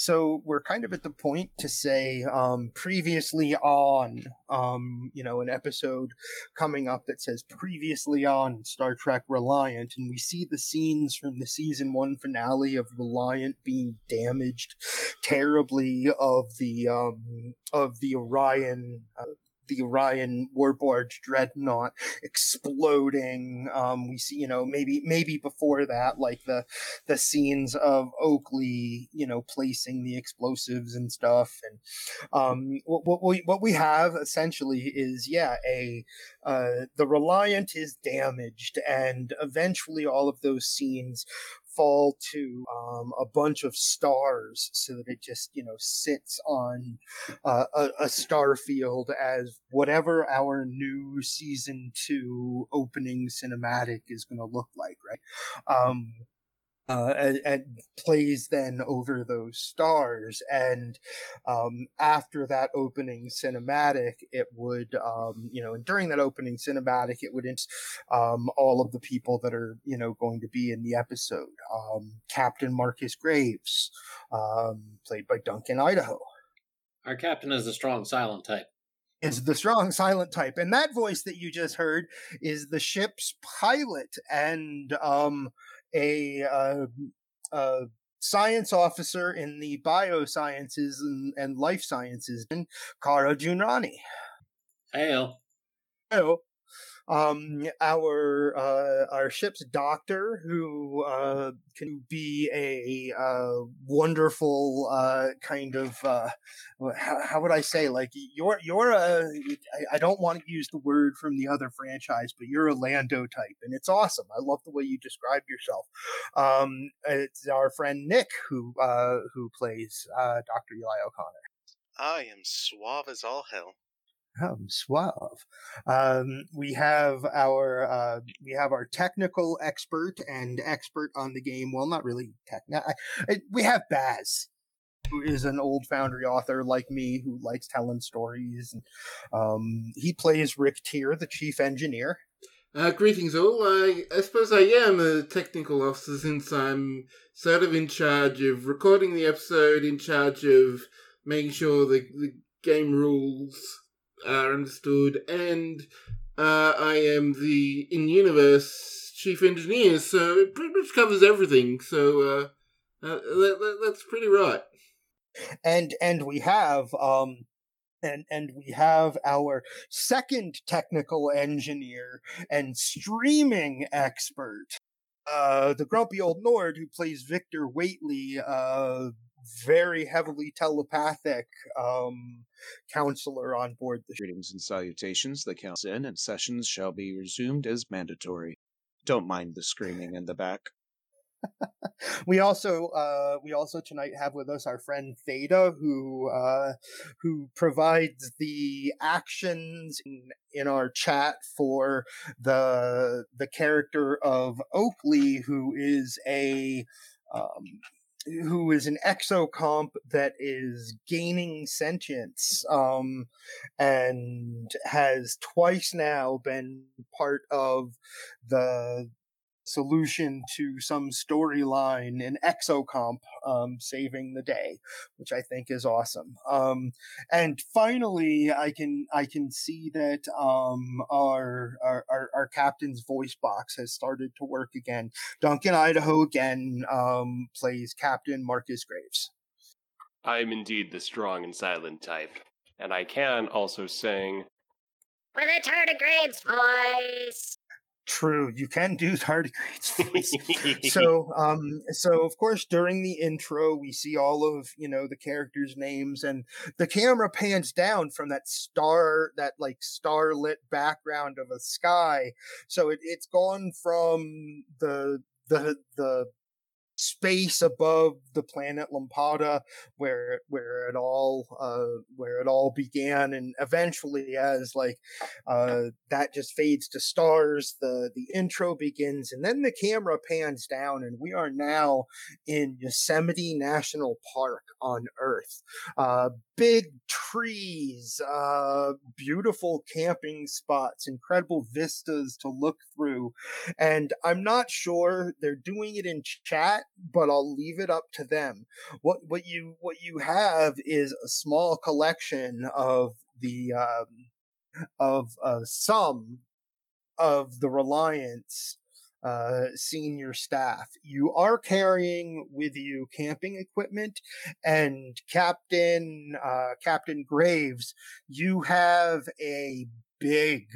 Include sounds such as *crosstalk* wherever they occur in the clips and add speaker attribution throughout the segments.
Speaker 1: so we're kind of at the point to say um, previously on, um, you know, an episode coming up that says previously on Star Trek Reliant, and we see the scenes from the season one finale of Reliant being damaged terribly of the um, of the Orion. Uh, the Orion warbarge dreadnought exploding. Um, we see, you know, maybe maybe before that, like the the scenes of Oakley, you know, placing the explosives and stuff. And um, what, what we what we have essentially is, yeah, a uh, the Reliant is damaged, and eventually all of those scenes fall to um, a bunch of stars so that it just you know sits on uh, a, a star field as whatever our new season two opening cinematic is going to look like right? Um, uh, and, and, plays then over those stars. And um, after that opening cinematic, it would, um, you know, and during that opening cinematic, it would um, all of the people that are, you know, going to be in the episode. Um, captain Marcus Graves, um, played by Duncan Idaho.
Speaker 2: Our captain is a strong silent type
Speaker 1: is the strong silent type and that voice that you just heard is the ship's pilot and um a uh, uh, science officer in the biosciences and, and life sciences, and Kara Junrani.
Speaker 2: Hail.
Speaker 1: Hello um, our uh, our ship's doctor, who uh, can be a uh, wonderful uh, kind of uh, how, how, would I say like you're you're a I, I don't want to use the word from the other franchise, but you're a Lando type, and it's awesome. I love the way you describe yourself. Um, it's our friend Nick who uh, who plays Doctor Eli O'Connor.
Speaker 3: I am suave as all hell.
Speaker 1: Um, suave. Um, we have our uh, we have our technical expert and expert on the game. Well, not really tech. We have Baz, who is an old Foundry author like me who likes telling stories. Um, he plays Rick Tier, the chief engineer.
Speaker 4: Uh, greetings all. I, I suppose I am a technical officer since I'm sort of in charge of recording the episode, in charge of making sure the, the game rules are understood, and uh, I am the in universe chief engineer, so it pretty much covers everything. So uh, uh, that, that, that's pretty right.
Speaker 1: And and we have um and and we have our second technical engineer and streaming expert uh the grumpy old nord who plays victor waitley uh very heavily telepathic um, counselor on board the.
Speaker 5: Greetings and salutations. The council in and sessions shall be resumed as mandatory. Don't mind the screaming in the back. *laughs*
Speaker 1: we also uh, we also tonight have with us our friend Theta, who uh, who provides the actions in, in our chat for the the character of Oakley, who is a um, who is an exocomp that is gaining sentience um, and has twice now been part of the solution to some storyline in Exocomp um, saving the day, which I think is awesome. Um, and finally, I can I can see that um, our, our, our captain's voice box has started to work again. Duncan Idaho again um, plays Captain Marcus Graves.
Speaker 6: I'm indeed the strong and silent type, and I can also sing.
Speaker 7: With a tardigrade's voice.
Speaker 1: True, you can do tardigrade's voice. *laughs* *laughs* so, um, so of course, during the intro, we see all of you know the characters' names, and the camera pans down from that star, that like starlit background of a sky. So it, it's gone from the the the space above the planet Lampada, where where it all uh, where it all began, and eventually, as like uh, that just fades to stars, the the intro begins, and then the camera pans down, and we are now in Yosemite National Park on Earth. Uh, big trees, uh, beautiful camping spots, incredible vistas to look through, and I'm not sure they're doing it in chat but I'll leave it up to them. What what you what you have is a small collection of the um, of uh, some of the Reliance uh, senior staff. You are carrying with you camping equipment, and Captain uh, Captain Graves, you have a big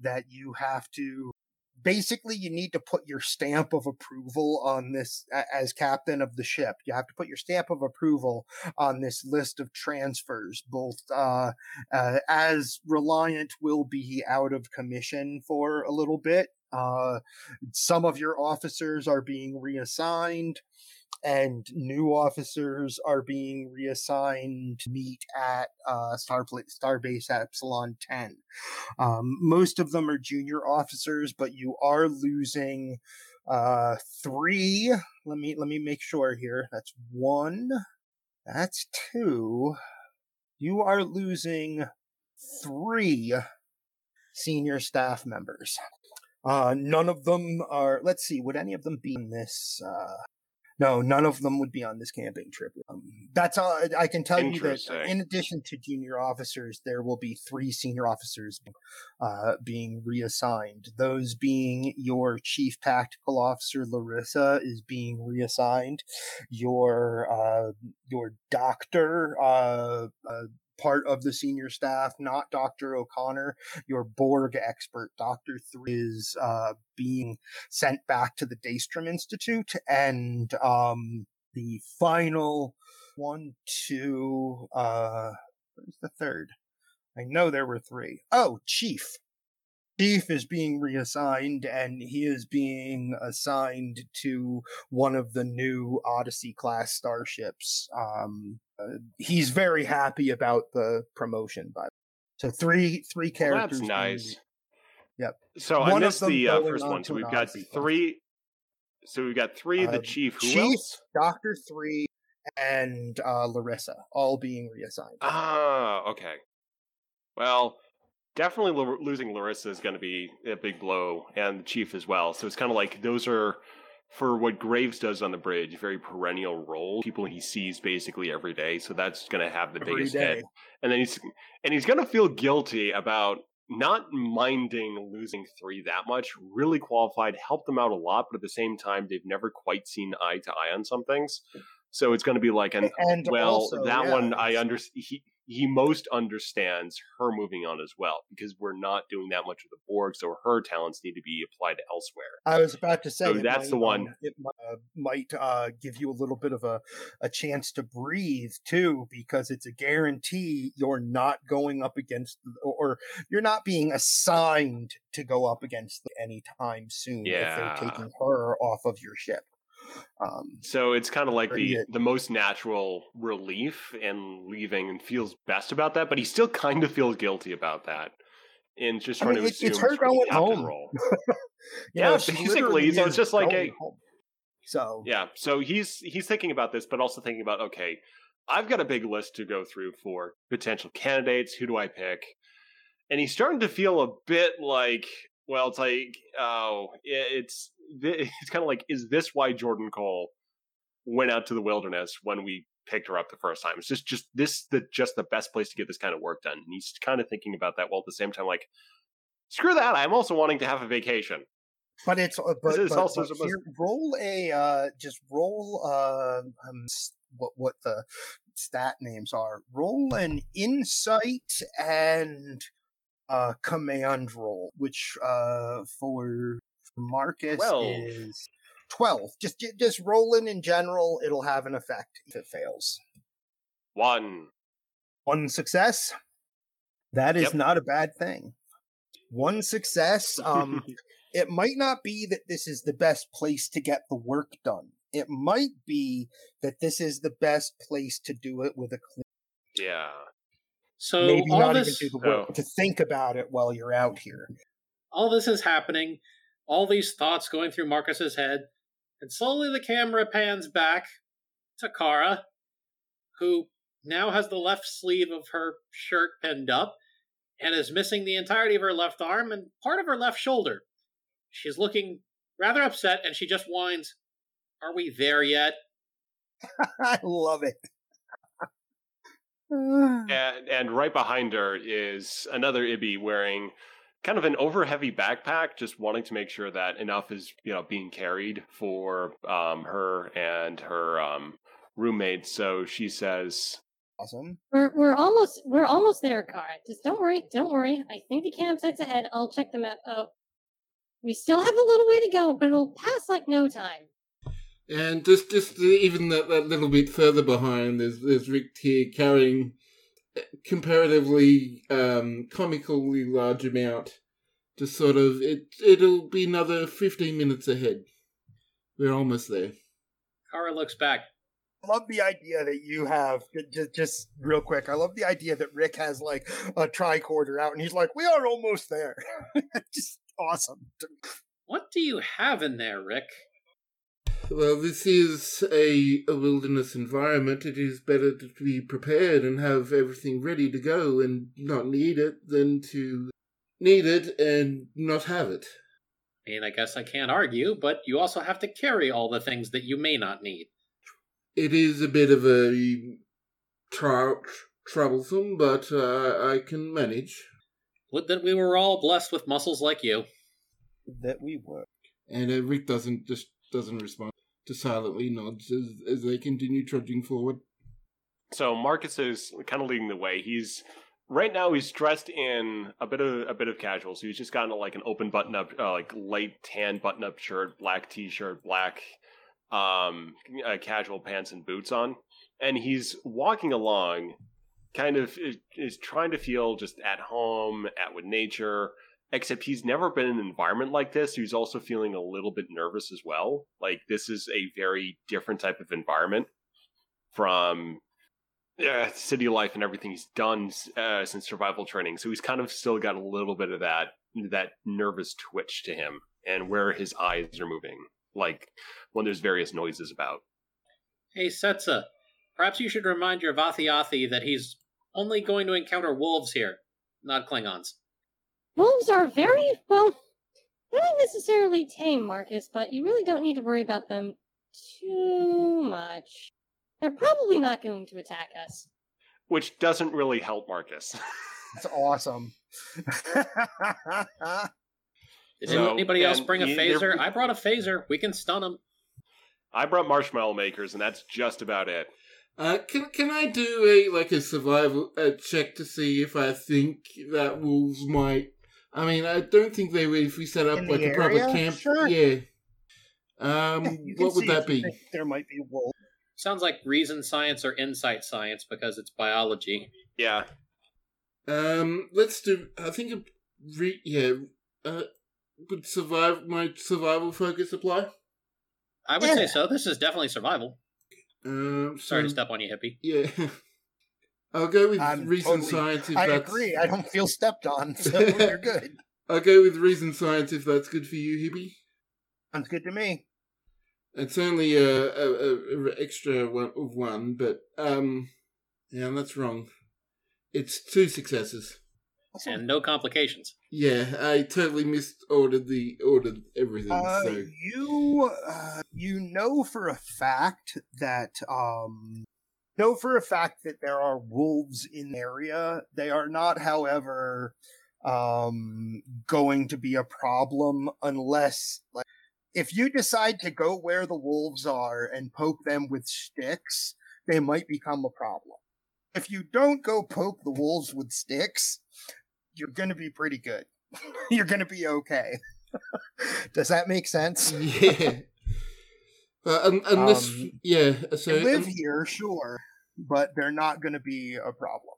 Speaker 1: that you have to basically you need to put your stamp of approval on this as captain of the ship. You have to put your stamp of approval on this list of transfers both uh, uh, as reliant will be out of commission for a little bit uh, some of your officers are being reassigned and new officers are being reassigned to meet at uh, Star Starbase Epsilon 10. Um, most of them are junior officers, but you are losing uh, three. Let me let me make sure here. That's one. That's two. You are losing three senior staff members. Uh, none of them are. Let's see. Would any of them be in this? Uh, no, none of them would be on this camping trip. Um, that's all I can tell you that in addition to junior officers, there will be three senior officers uh, being reassigned. Those being your chief tactical officer, Larissa, is being reassigned. Your uh, your doctor, uh, uh part of the senior staff, not Dr. O'Connor. Your Borg expert, Dr. Three, is uh, being sent back to the Daystrom Institute. And um, the final one, two, uh, where's the third? I know there were three. Oh, Chief. Chief is being reassigned and he is being assigned to one of the new Odyssey class starships. Um, uh, he's very happy about the promotion, by the way. so three three characters.
Speaker 6: Well, that's nice.
Speaker 1: Yep.
Speaker 6: So one I missed the uh, first one. So we've got three. So we've got three. Uh, the chief, who
Speaker 1: chief,
Speaker 6: else?
Speaker 1: Doctor Three, and uh, Larissa, all being reassigned.
Speaker 6: Ah, okay. Well, definitely lo- losing Larissa is going to be a big blow, and the chief as well. So it's kind of like those are for what Graves does on the bridge, very perennial role. People he sees basically every day, so that's going to have the
Speaker 1: every
Speaker 6: biggest
Speaker 1: day.
Speaker 6: hit. And then he's and he's going to feel guilty about not minding losing three that much. Really qualified, helped them out a lot, but at the same time, they've never quite seen eye to eye on some things. So it's going to be like an
Speaker 1: and
Speaker 6: well,
Speaker 1: also,
Speaker 6: that
Speaker 1: yeah,
Speaker 6: one I understand. He he most understands her moving on as well because we're not doing that much with the Borg, so her talents need to be applied elsewhere.
Speaker 1: I was about to say
Speaker 6: So that's
Speaker 1: might,
Speaker 6: the one.
Speaker 1: Um, it might, uh, might uh, give you a little bit of a, a chance to breathe too, because it's a guarantee you're not going up against, or you're not being assigned to go up against any time soon if they're taking her off of your ship. Um,
Speaker 6: So it's kind of like the
Speaker 1: Yeah.
Speaker 6: the most natural relief and leaving, and feels best about that. But he still kind of feels guilty about that, and just
Speaker 1: I
Speaker 6: trying
Speaker 1: mean,
Speaker 6: to assume
Speaker 1: it's her going home. *laughs*
Speaker 6: Yeah,
Speaker 1: she
Speaker 6: basically, so it's just like a-
Speaker 1: home. So
Speaker 6: Yeah, so he's he's thinking about this, but also thinking about okay, I've got a big list to go through for potential candidates. Who do I pick? And he's starting to feel a bit like, well, it's like, oh, it's *laughs* it's kind of like, is this why Jordan Cole went out to the wilderness when we picked her up the first time? It's just just this the just the best place to get this kind of work done. And he's kind of thinking about that while at the same time, like, screw that, I'm also wanting to have a vacation.
Speaker 1: But it's uh, but,
Speaker 6: is
Speaker 1: but,
Speaker 6: also
Speaker 1: but here, roll a uh, just roll uh, um, what what the stat names are. Roll an insight and uh, command roll, which uh, for Marcus
Speaker 6: Twelve.
Speaker 1: is twelve. Just just rolling in general, it'll have an effect if it fails.
Speaker 6: One.
Speaker 1: One success. That is
Speaker 6: Yep.
Speaker 1: not a bad thing. One success. Um, *laughs* it might not be that this is the best place to get the work done. It might be that this is the best place to do it with a clean,
Speaker 6: yeah.
Speaker 2: So
Speaker 1: maybe
Speaker 2: all
Speaker 1: not
Speaker 2: this,
Speaker 1: even do the work, to think about it while you're out here.
Speaker 2: all this is happening. All these thoughts going through Marcus's head, and slowly the camera pans back to Kara, who now has the left sleeve of her shirt pinned up and is missing the entirety of her left arm and part of her left shoulder. She's looking rather upset, and she just whines, Are we there yet? *laughs*
Speaker 1: I love it.
Speaker 6: And, and right behind her is another Ibby wearing kind of an over heavy backpack, just wanting to make sure that enough is, you know, being carried for um, her and her um, roommate. So she says,
Speaker 1: awesome.
Speaker 8: We're we're almost we're almost there, Kara. Just don't worry, don't worry. I think the campsite's ahead. I'll check them out. Oh, we still have a little way to go, but it'll pass like no time.
Speaker 4: And just just even that, that little bit further behind, there's there's Rick here carrying a comparatively um, comically large amount. Just sort of it it'll be another fifteen minutes ahead. We're almost there.
Speaker 2: Kara looks back.
Speaker 1: I love the idea that you have just, just real quick. I love the idea that Rick has like a tricorder out, and he's like, "We are almost there." *laughs* just awesome.
Speaker 2: What do you have in there, Rick?
Speaker 4: Well, this is a, a wilderness environment. It is better to be prepared and have everything ready to go and not need it than to need it and not have it.
Speaker 2: I mean, I guess I can't argue, but you also have to carry all the things that you may not need.
Speaker 4: It is a bit of a trou- troublesome, but uh, I can manage.
Speaker 2: Would that we were all blessed with muscles like you.
Speaker 1: That we were.
Speaker 4: And uh, Rick doesn't just doesn't respond. Just silently nods as, as they continue trudging forward.
Speaker 6: So Marcus is kind of leading the way. He's right now he's dressed in a bit of a bit of casual. So he's just gotten like an open button up, uh, like light tan button up shirt, black t shirt, black um, uh, casual pants and boots on, and he's walking along, kind of is, is trying to feel just at home, at with nature. Except he's never been in an environment like this. He's also feeling a little bit nervous as well. Like this is a very different type of environment from uh, city life and everything he's done uh, since survival training. So he's kind of still got a little bit of that that nervous twitch to him, and where his eyes are moving, like when there's various noises about.
Speaker 2: Hey, Setsa, perhaps you should remind your Vathiathi that he's only going to encounter wolves here, not Klingons.
Speaker 8: Wolves are very well, not necessarily tame, Marcus, but you really don't need to worry about them too much. They're probably not going to attack us.
Speaker 6: Which doesn't really help Marcus.
Speaker 1: It's awesome. *laughs*
Speaker 2: Did
Speaker 6: So,
Speaker 2: anybody else bring a phaser? I brought a phaser. We can stun them.
Speaker 6: I brought marshmallow makers, and that's just about it.
Speaker 4: Uh, can can I do a like a survival uh, check to see if I think that wolves might? I mean, I don't think they would if we set up
Speaker 1: In
Speaker 4: like a proper camp.
Speaker 1: Sure.
Speaker 4: Yeah. Um, what would that be?
Speaker 1: There might be wolves.
Speaker 2: Sounds like reason science or insight science because it's biology.
Speaker 6: Yeah.
Speaker 4: Um, let's do. I think a re, yeah. Uh, would survive my survival focus apply?
Speaker 2: I would
Speaker 1: Yeah.
Speaker 2: say so. This is definitely survival.
Speaker 4: Um,
Speaker 2: Sorry to step on you, hippie.
Speaker 4: Yeah. *laughs* I'll go with
Speaker 1: I'm
Speaker 4: reason
Speaker 1: totally-
Speaker 4: science if
Speaker 1: I
Speaker 4: that's.
Speaker 1: agree. I don't feel stepped on, *laughs* so *laughs* you're good.
Speaker 4: I'll go with reason science if that's good for you, Hibby.
Speaker 1: Sounds good to me.
Speaker 4: It's only a, a, a, a extra one of one, but um, yeah, that's wrong. It's two successes.
Speaker 2: And no complications.
Speaker 4: Yeah, I totally missed ordered the ordered everything.
Speaker 1: Uh,
Speaker 4: so
Speaker 1: you uh, you know for a fact that um know for a fact that there are wolves in the area. They are not, however, um going to be a problem unless like if you decide to go where the wolves are and poke them with sticks, they might become a problem. If you don't go poke the wolves with sticks, you're going to be pretty good. *laughs* you're going to be okay. *laughs* Does that make sense?
Speaker 4: yeah. *laughs* Uh, unless
Speaker 1: Um,
Speaker 4: yeah, so
Speaker 1: live
Speaker 4: un-
Speaker 1: here, sure, but they're not going to be a problem.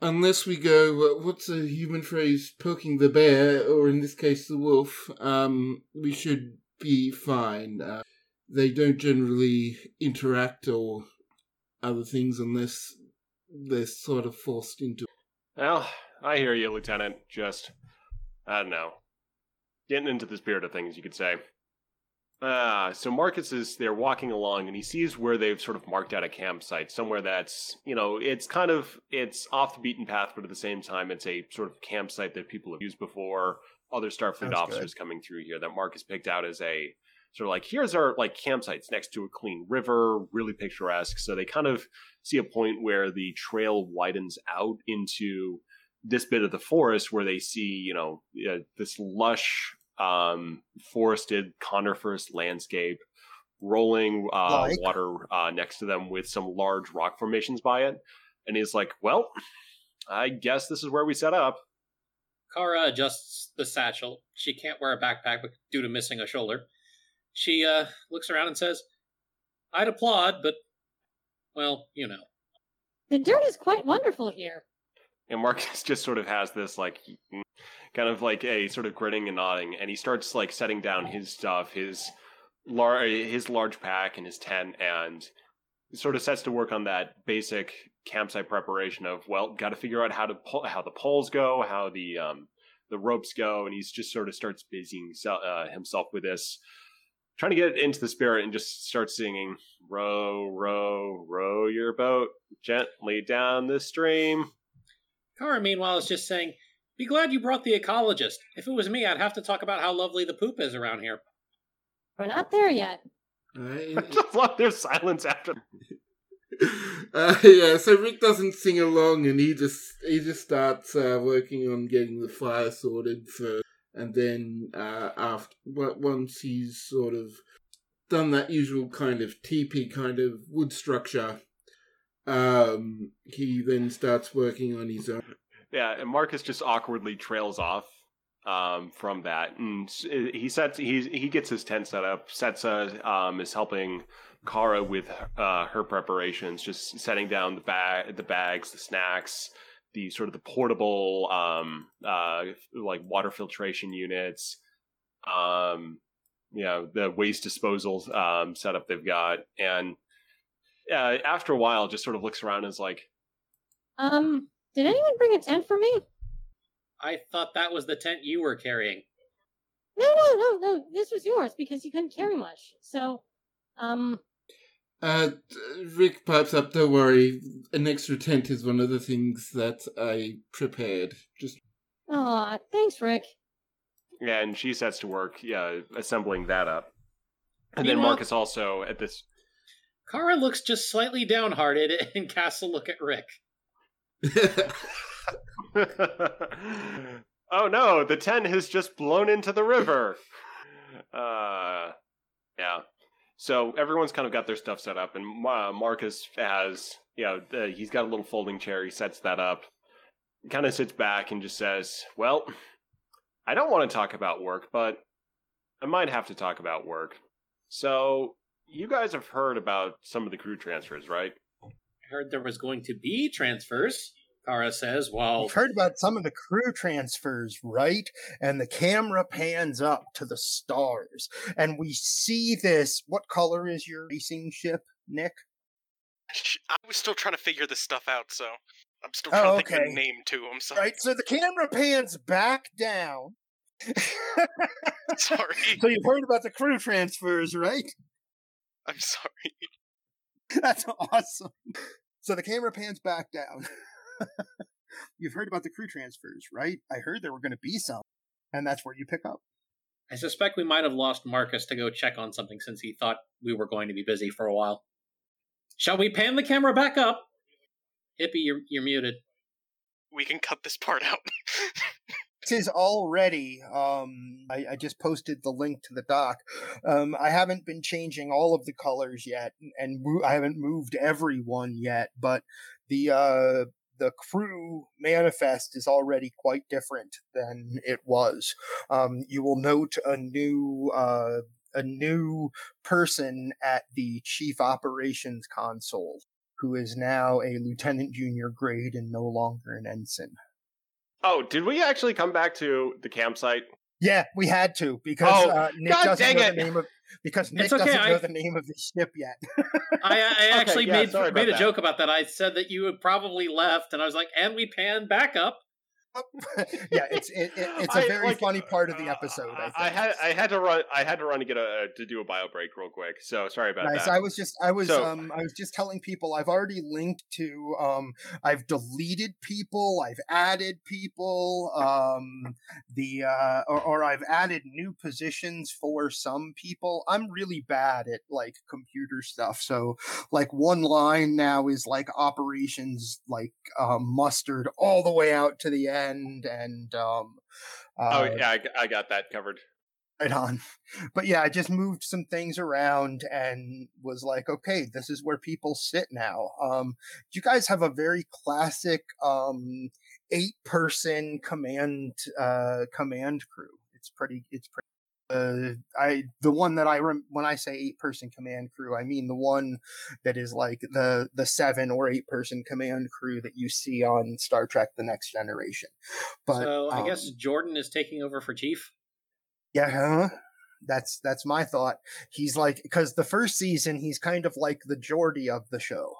Speaker 4: unless we go, uh, what's a human phrase? Poking the bear, or in this case, the wolf. Um, we should be fine. Uh, they don't generally interact or other things unless they're sort of forced into.
Speaker 6: Well, I hear you, Lieutenant. Just, I don't know. Getting into the spirit of things, you could say. Ah, so Marcus is there walking along and he sees where they've sort of marked out a campsite, somewhere that's, you know, it's kind of, it's off the beaten path, but at the same time, it's a sort of campsite that people have used before. Other Starfleet
Speaker 1: Sounds
Speaker 6: officers coming through here that Marcus picked out as a sort of like here's our like campsites next to a clean river, really picturesque. So they kind of see a point where the trail widens out into this bit of the forest where they see you know uh, this lush um, forested coniferous landscape rolling uh,
Speaker 1: Like?
Speaker 6: water uh, next to them with some large rock formations by it and he's like well i guess this is where we set up
Speaker 2: Kara adjusts the satchel. She can't wear a backpack bec- due to missing a shoulder. She uh, looks around and says, I'd applaud, but, well, you know.
Speaker 8: The dirt is quite wonderful here.
Speaker 6: And marcus *laughs* just sort of has this like kind of like a sort of grinning and nodding and he starts like setting down his stuff his large his large pack and his tent and sort of sets to work on that basic campsite preparation of well got to figure out how to pull how the poles go how the um the ropes go and he's just sort of starts busying uh, himself with this trying to get into the spirit and just start singing row row row your boat gently down the stream
Speaker 2: Kara, meanwhile, is just saying, Be glad you brought the ecologist. If it was me, I'd have to talk about how lovely the poop is around here.
Speaker 8: We're not there yet.
Speaker 4: Uh, *laughs*
Speaker 6: just love their silence after. *laughs*
Speaker 4: uh, yeah, so Rick doesn't sing along, and he just he just starts uh, working on getting the fire sorted for, and then uh, after once he's sort of done that usual kind of teepee kind of wood structure, um, he then starts working on his own.
Speaker 6: Yeah, and Marcus just awkwardly trails off um, from that, and he sets he he gets his tent set up. Setsa um, is helping Kara with uh, her preparations, just setting down the bag, the bags, the snacks, the sort of the portable um, uh, like water filtration units, um, you know, the waste disposal um, setup they've got, and uh, after a while, just sort of looks around and is like,
Speaker 8: Um, did anyone bring a tent for me?
Speaker 2: I thought that was the tent you were carrying.
Speaker 8: No, no, no, no. This was yours because you couldn't carry much. So, um,
Speaker 4: Uh, Rick pipes up. Don't worry, an extra tent is one of the things that I prepared. Just
Speaker 8: aw, thanks, Rick.
Speaker 6: Yeah, and she sets to work, yeah, assembling that up. And then
Speaker 2: Meanwhile-
Speaker 6: Marcus also at this.
Speaker 2: Kara looks just slightly downhearted *laughs* and casts a look at Rick. *laughs*
Speaker 6: oh no, the tent has just blown into the river. *laughs* Uh, yeah. So everyone's kind of got their stuff set up, and uh, Marcus has, you know, he's got a little folding chair. He sets that up, kind of sits back, and just says, "Well, I don't want to talk about work, but I might have to talk about work. So you guys have heard about some of the crew transfers, right?"
Speaker 2: I heard there was going to be transfers, Kara says, while
Speaker 1: We've heard about some of the crew transfers, right? And the camera pans up to the stars, and we see this. What color is your racing ship, Nick?
Speaker 3: I was still trying to figure this stuff out, so I'm still
Speaker 1: Oh,
Speaker 3: trying to oh, think of
Speaker 1: okay.
Speaker 3: a name too. I'm sorry.
Speaker 1: Right. So the camera pans back down. *laughs* *laughs*
Speaker 3: Sorry.
Speaker 1: so you've heard about the crew transfers, right?
Speaker 3: I'm sorry. *laughs* *laughs*
Speaker 1: That's awesome. So the camera pans back down. *laughs* You've heard about the crew transfers, right? I heard there were going to be some, and that's where you pick up.
Speaker 2: I suspect we might have lost Marcus to go check on something since he thought we were going to be busy for a while. Shall we pan the camera back up? Hippie, you're, you're muted.
Speaker 3: We can cut this part out.
Speaker 1: Is already. Um, I, I just posted the link to the doc. Um, I haven't been changing all of the colors yet, and I haven't moved everyone yet. But the uh, the crew manifest is already quite different than it was. Um, you will note a new uh, a new person at the chief operations console, who is now a lieutenant junior grade and no longer an ensign.
Speaker 6: Oh, did we actually come back to the campsite?
Speaker 1: Yeah, we had to because
Speaker 6: Oh,
Speaker 1: uh, Nick
Speaker 6: God
Speaker 1: doesn't
Speaker 6: dang
Speaker 1: know
Speaker 6: it.
Speaker 1: the name of because Nick
Speaker 2: okay,
Speaker 1: doesn't know the name of the ship yet.
Speaker 2: I, I *laughs* actually
Speaker 6: yeah,
Speaker 2: made made a
Speaker 6: that.
Speaker 2: joke about that. I said that you had probably left, and I was like, and we pan back up. *laughs*
Speaker 1: yeah, it's it, it, it's a
Speaker 6: I-
Speaker 1: very
Speaker 6: like,
Speaker 1: funny part of the
Speaker 6: uh,
Speaker 1: episode. I, think.
Speaker 6: I had I had to run I had to run to get a to do a bio break real quick. So sorry about
Speaker 1: Nice.
Speaker 6: that.
Speaker 1: I was just I was
Speaker 6: So-
Speaker 1: um I was just telling people I've already linked to um I've deleted people, I've added people, um the uh or, or I've added new positions for some people. I'm really bad at like computer stuff. So like one line now is like operations like um mustard all the way out to the end and um
Speaker 6: oh
Speaker 1: uh,
Speaker 6: yeah, I, I got that covered.
Speaker 1: right on. *laughs* But yeah, I just moved some things around and was like, okay, this is where people sit now. Um, you guys have a very classic um, eight person command uh, command crew. It's pretty. It's pretty. Uh, I the one that I rem- when I say eight person command crew, I mean the one that is like the the seven or eight person command crew that you see on Star Trek: The Next Generation. But
Speaker 2: so I guess
Speaker 1: um,
Speaker 2: Jordan is taking over for Chief.
Speaker 1: yeah, huh? That's that's my thought. He's like because the first season he's kind of like the Geordi of the show.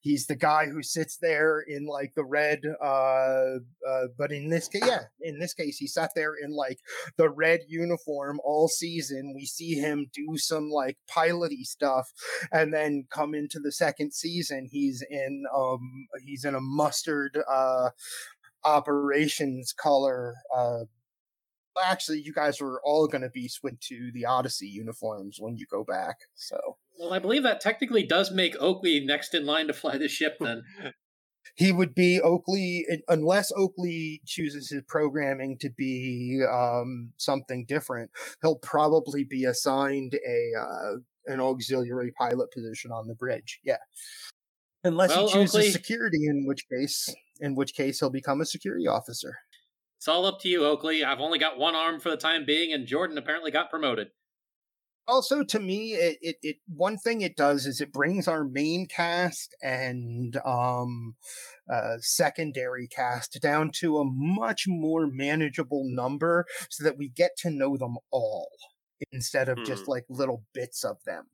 Speaker 1: He's the guy who sits there in like the red uh uh but in this case yeah, in this case he sat there in like the red uniform all season. We see him do some like piloty stuff and then come into the second season he's in um he's in a mustard uh operations color uh actually you guys are all going to be switched to the odyssey uniforms when you go back so.
Speaker 2: Well, I believe that technically does make Oakley next in line to fly the ship. Then. *laughs*
Speaker 1: He would be oakley unless oakley chooses his programming to be um something different he'll probably be assigned a uh an auxiliary pilot position on the bridge yeah. Unless
Speaker 2: Well,
Speaker 1: he chooses
Speaker 2: Oakley-
Speaker 1: security in which case in which case he'll become a security officer
Speaker 2: it's all up to you, Oakley. I've only got one arm for the time being, and Jordan apparently got promoted.
Speaker 1: also to me it, it it one thing it does is it brings our main cast and um uh secondary cast down to a much more manageable number so that we get to know them all instead of just
Speaker 6: Mhm.
Speaker 1: like little bits of them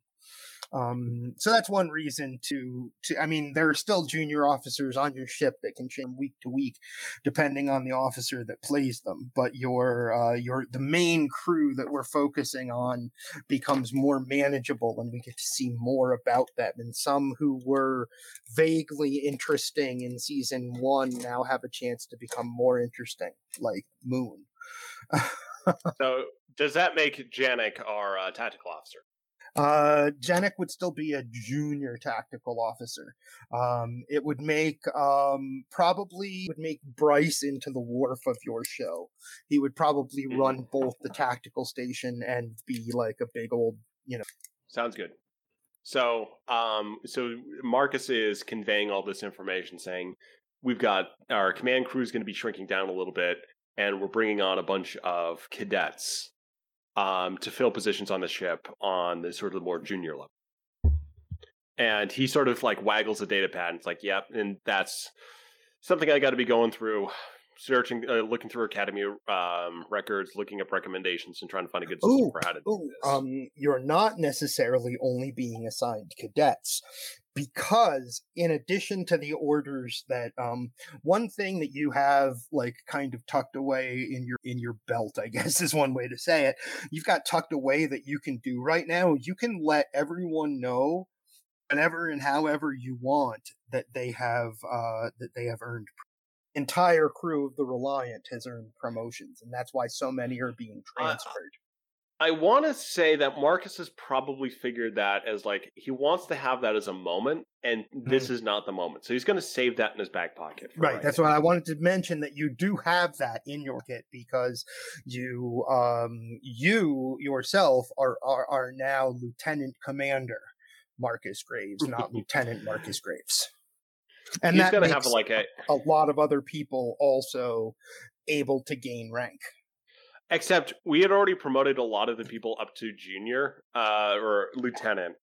Speaker 1: um so that's one reason to to i mean there are still junior officers on your ship that can change week to week depending on the officer that plays them but your uh your the main crew that we're focusing on becomes more manageable and we get to see more about them and some who were vaguely interesting in season one now have a chance to become more interesting like moon *laughs*
Speaker 6: So does that make Janik our uh, tactical officer?
Speaker 1: Uh, Janik would still be a junior tactical officer. Um, it would make, um, probably would make Bryce into the Worf of your show. He would probably
Speaker 6: Mhm.
Speaker 1: run both the tactical station and be like a big old, you know.
Speaker 6: Sounds good. So, um, so Marcus is conveying all this information, saying we've got our command crew is going to be shrinking down a little bit, and we're bringing on a bunch of cadets um, to fill positions on the ship on the sort of the more junior level. And he sort of like waggles the data pad. And it's like, yep, and that's something I got to be going through, searching, uh, looking through academy um, records, looking up recommendations, and trying to find a good system
Speaker 1: Ooh,
Speaker 6: for how to do
Speaker 1: Ooh,
Speaker 6: this.
Speaker 1: um, you're not necessarily only being assigned cadets because in addition to the orders that um one thing that you have like kind of tucked away in your in your belt i *laughs* guess is one way to say it you've got tucked away that you can do right now you can let everyone know whenever and however you want that they have uh that they have earned entire crew of the reliant has earned promotions and that's why so many are being
Speaker 6: Uh,
Speaker 1: transferred
Speaker 6: I want to say that Marcus has probably figured that as like he wants to have that as a moment, and this is not the moment. So he's going to save that in his back pocket. for
Speaker 1: Right. That's why I wanted to mention that you do have that in your kit because you, um, you yourself are are, are now Lieutenant Commander Marcus Graves, not *laughs* Lieutenant Marcus Graves. And
Speaker 6: he's going to have like a.
Speaker 1: a lot of other people also able to gain rank.
Speaker 6: Except we had already promoted a lot of the people up to junior uh, or lieutenant.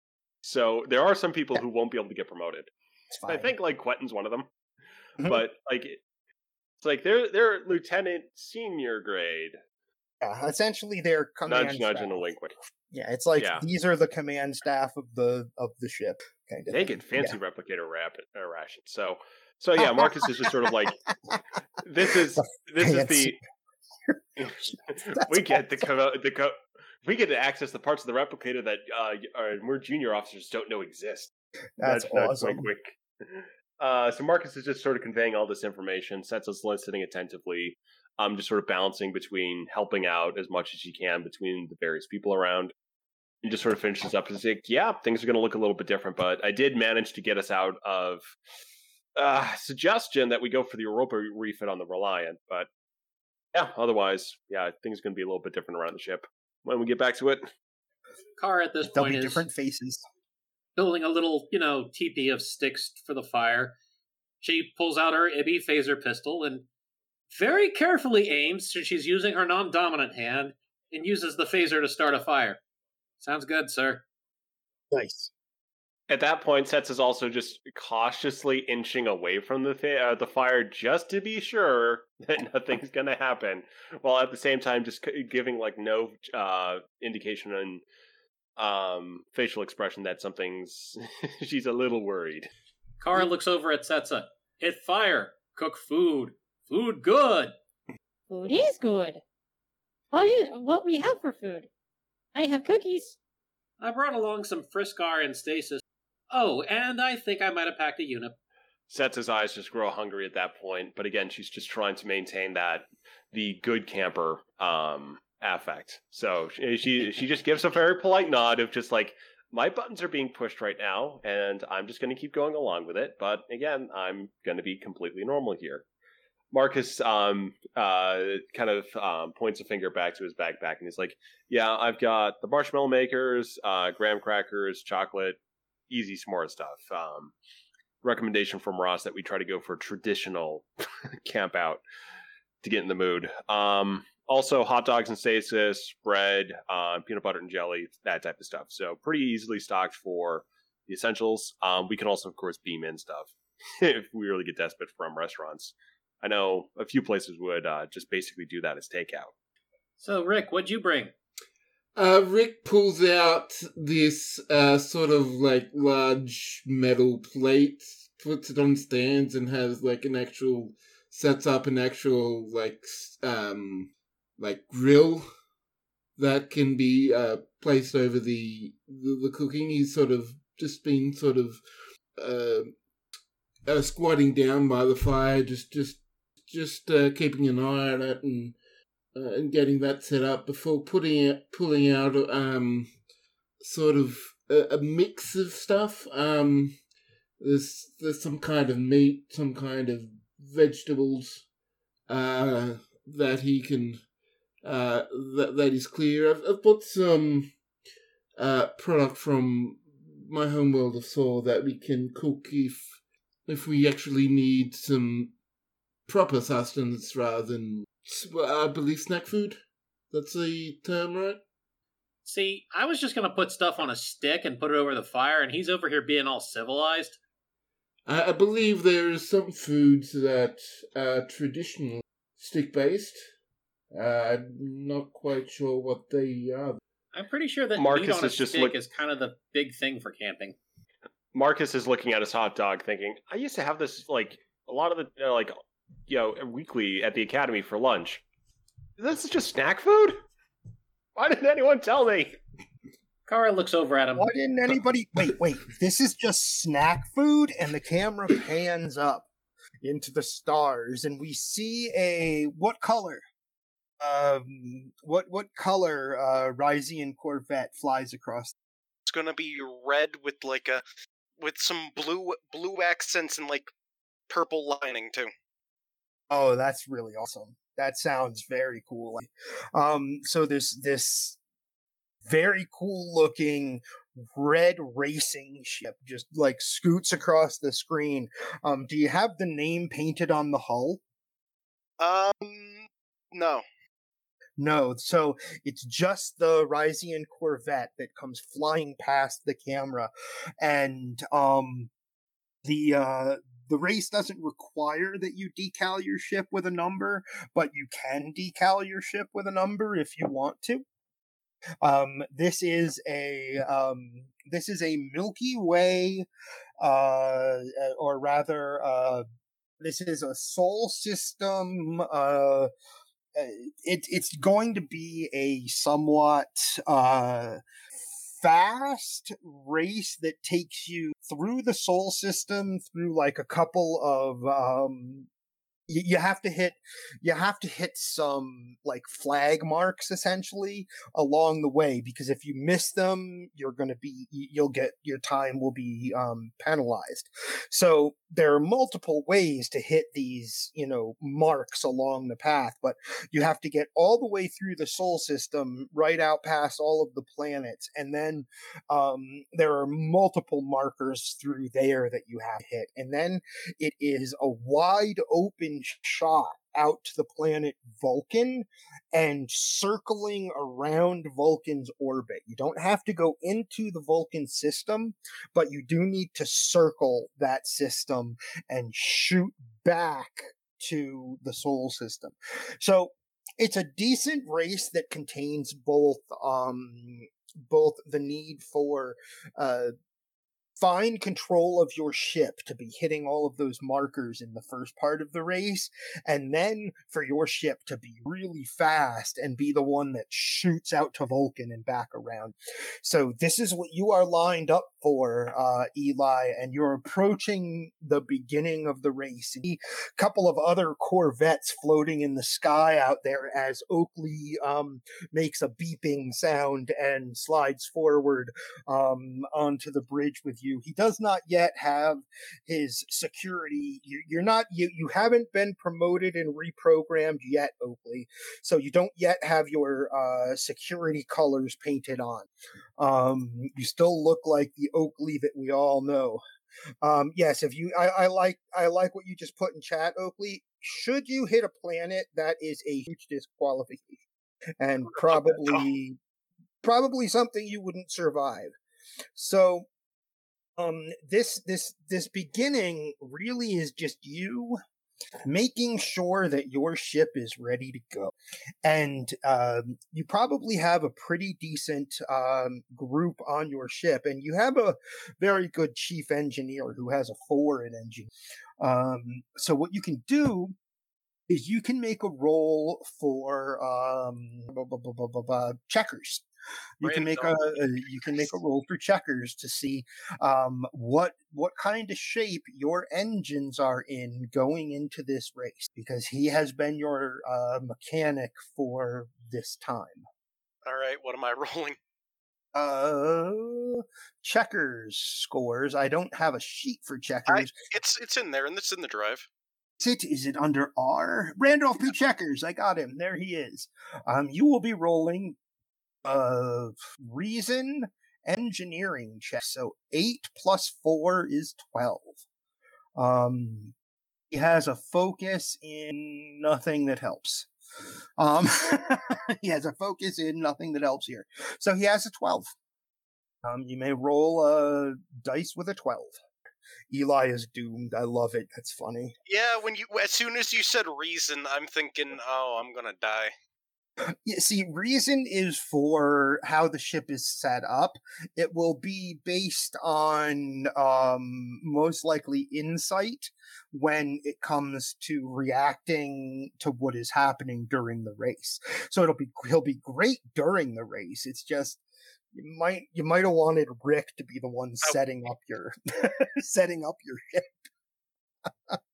Speaker 6: So there are some people who won't be able to get promoted. I think like Quentin's one of them,
Speaker 1: Mhm.
Speaker 6: but like it's like they're they're lieutenant senior grade.
Speaker 1: Yeah, essentially, their command
Speaker 6: Nudge, nudge, and a wink, wink.
Speaker 1: Yeah, it's like
Speaker 6: Yeah.
Speaker 1: these are the command staff of the of the ship, kind of.
Speaker 6: They
Speaker 1: thing.
Speaker 6: get fancy replicator rap- uh, rations. So, so yeah, *laughs* Marcus is just sort of like, this is this is the *laughs* we get the co- the co- we get to access the parts of the replicator that uh, our more junior officers don't know exist.
Speaker 1: That's awesome.
Speaker 6: wink. Uh, so Marcus is just sort of conveying all this information. Sets us listening attentively. Um, just sort of balancing between helping out as much as he can between the various people around, and just sort of finishes up and say, "Yeah, things are going to look a little bit different, but I did manage to get us out of uh, suggestion that we go for the Europa refit on the Reliant, but yeah, otherwise, yeah, things are going to be a little bit different around the ship when we get back to it.
Speaker 2: Car at this
Speaker 1: There'll
Speaker 2: point
Speaker 1: be
Speaker 2: is
Speaker 1: different faces.
Speaker 2: building a little, you know, teepee of sticks for the fire. She pulls out her Ibby phaser pistol and very carefully aims since she's using her non dominant hand and uses the phaser to start a fire. Sounds good, sir.
Speaker 1: Nice.
Speaker 6: At that point, Sets is also just cautiously inching away from the fa- uh, the fire just to be sure *laughs* that nothing's going to happen, while at the same time just c- giving like no uh, indication and um, facial expression that something's *laughs* she's a little worried.
Speaker 2: Kara looks over at Setsa. Hit fire. Cook food. Food good.
Speaker 8: Food is good. What, is, what we have for food? I have cookies.
Speaker 2: I brought along some Friskar and Stasis. Oh, and I think I might have packed a unit.
Speaker 6: Sets' eyes just grow hungry at that point, but again, she's just trying to maintain that the good camper um affect. So she she, she just gives a very polite nod of just like my buttons are being pushed right now, and I'm just going to keep going along with it. But again, I'm going to be completely normal here. Marcus um uh kind of um points a finger back to his backpack and he's like, "Yeah, I've got the marshmallow makers, uh graham crackers, chocolate, easy s'more stuff." Um recommendation from Ross that we try to go for traditional *laughs* camp out to get in the mood. Um, also, hot dogs and stasis, bread, uh, peanut butter and jelly, that type of stuff. So pretty easily stocked for the essentials. Um, we can also, of course, beam in stuff *laughs* if we really get desperate from restaurants. I know a few places would uh, just basically do that as takeout.
Speaker 2: So, Rick, what'd you bring?
Speaker 4: Uh, Rick pulls out this uh, sort of like large metal plate, puts it on stands, and has like an actual sets up an actual like um like grill that can be uh placed over the the, the cooking. He's sort of just been sort of uh, uh squatting down by the fire, just just just uh, keeping an eye on it and uh, and getting that set up before putting it, pulling out um sort of a, a mix of stuff. Um, there's there's some kind of meat, some kind of vegetables uh, that he can uh, that that is clear. I've, I've bought some uh, product from my homeworld of Saw that we can cook if if we actually need some proper sustenance rather than I believe snack food. That's the term, right?
Speaker 2: See, I was just going to put stuff on a stick and put it over the fire, and he's over here being all civilized.
Speaker 4: I, I believe there is some foods that are traditional stick based. Uh, I'm not quite sure what they are.
Speaker 2: I'm pretty sure that
Speaker 6: Marcus
Speaker 2: meat on a
Speaker 6: is just
Speaker 2: stick
Speaker 6: look-
Speaker 2: is kind of the big thing for camping.
Speaker 6: Marcus is looking at his hot dog, thinking, "I used to have this like a lot of the uh, like you know weekly at the academy for lunch. This is just snack food. Why didn't anyone tell me?"
Speaker 2: Kara looks over at him.
Speaker 1: Why didn't anybody wait? Wait, this is just snack food, and the camera pans up into the stars, and we see a what color? Um, what what color? Uh, Risian Corvette flies across.
Speaker 3: It's gonna be red with like a with some blue blue accents and like purple lining too.
Speaker 1: Oh, that's really awesome. That sounds very cool. Um, so there's this very cool looking red racing ship just like scoots across the screen. Um, do you have the name painted on the hull?
Speaker 3: Um, no.
Speaker 1: No, so it's just the Risian Corvette that comes flying past the camera, and um, the uh, the race doesn't require that you decal your ship with a number, but you can decal your ship with a number if you want to. Um, this is a um, this is a Milky Way, uh, or rather, uh, this is a Sol system. Uh, it it's going to be a somewhat uh fast race that takes you through the Sol system through like a couple of um you, you have to hit you have to hit some like flag marks essentially along the way because if you miss them you're going to be you'll get your time will be um, penalized. So there are multiple ways to hit these you know marks along the path but you have to get all the way through the Sol system right out past all of the planets and then um, there are multiple markers through there that you have to hit and then it is a wide open shot out to the planet Vulcan and circling around Vulcan's orbit. You don't have to go into the Vulcan system, but you do need to circle that system and shoot back to the Sol system. So it's a decent race that contains both um both the need for uh fine control of your ship to be hitting all of those markers in the first part of the race, and then for your ship to be really fast and be the one that shoots out to Vulcan and back around. So this is what you are lined up for, uh, Eli, and you're approaching the beginning of the race. A couple of other Corvettes floating in the sky out there as Oakley um, makes a beeping sound and slides forward um, onto the bridge with you. He does not yet have his security. You, you're not you you haven't been promoted and reprogrammed yet, Oakley. So you don't yet have your uh, security colors painted on. Um, you still look like the Oakley that we all know. Um, yes, if you, I, I like, I like what you just put in chat, Oakley. Should you hit a planet, that is a huge disqualification, and *laughs* probably, probably something you wouldn't survive. So, um, this, this, this beginning really is just you making sure that your ship is ready to go. And um, you probably have a pretty decent um, group on your ship, and you have a very good chief engineer who has a four in engine. Um, so what you can do is you can make a roll for um, checkers. You can make a, a you can make a roll for checkers to see um, what what kind of shape your engines are in going into this race because he has been your uh, mechanic for this time.
Speaker 3: All right, what am I *laughs* rolling?
Speaker 1: Uh, checkers scores. I don't have a sheet for checkers.
Speaker 3: I, it's it's in there, and it's in the drive.
Speaker 1: Is it? Is it under R? Randolph P. Checkers. I got him. There he is. Um, you will be rolling uh reason engineering check. So eight plus four is twelve. Um, he has a focus in nothing that helps. Um, *laughs* he has a focus in nothing that helps here. So he has a twelve. Um, you may roll a dice with a twelve. Eli is doomed. I love it. That's funny.
Speaker 3: Yeah, when you as soon as you said reason, I'm thinking, oh, I'm gonna die.
Speaker 1: Yeah, see, reason is for how the ship is set up. It will be based on um, most likely insight when it comes to reacting to what is happening during the race. So it'll be he'll be great during the race. It's just you might you might have wanted Rick to be the one setting up your *laughs* setting up your ship. *laughs*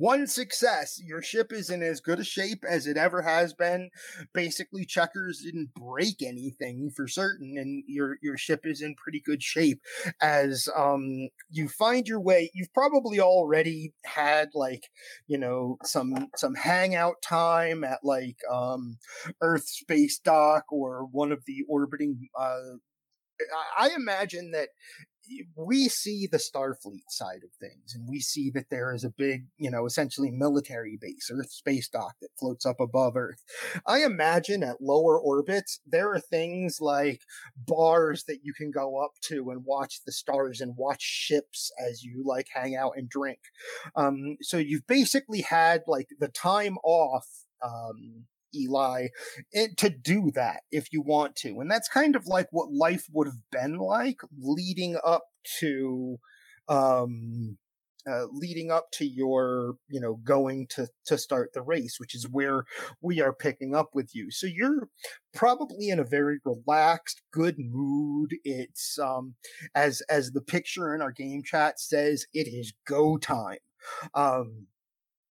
Speaker 1: One success. Your ship is in as good a shape as it ever has been. Basically, checkers didn't break anything for certain, and your your ship is in pretty good shape. As um you find your way, you've probably already had like you know some some hangout time at like um Earth Space Dock or one of the orbiting. Uh, I imagine that we see the Starfleet side of things, and we see that there is a big, you know, essentially military base, Earth space dock that floats up above Earth. I imagine at lower orbits, there are things like bars that you can go up to and watch the stars and watch ships as you like hang out and drink. Um, so you've basically had like the time off um, Eli, and to do that if you want to. And that's kind of like what life would have been like leading up to um uh, leading up to your, you know, going to to start the race, which is where we are picking up with you. So you're probably in a very relaxed, good mood. It's um as as the picture in our game chat says, it is go time. Um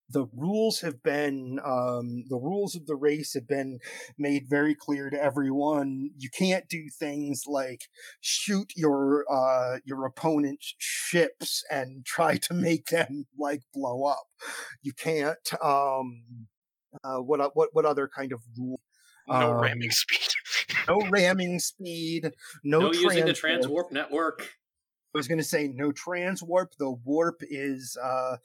Speaker 1: the rules have been um, the rules of the race have been made very clear to everyone. You can't do things like shoot your uh, your opponent's ships and *laughs* try to make them like blow up. You can't. Um, uh, what what what other kind of rule?
Speaker 3: No
Speaker 1: Um,
Speaker 3: ramming speed.
Speaker 1: No *laughs* ramming speed. No,
Speaker 2: No, using the
Speaker 1: transwarp.
Speaker 2: transwarp network.
Speaker 1: I was going to say no trans warp. The warp is uh,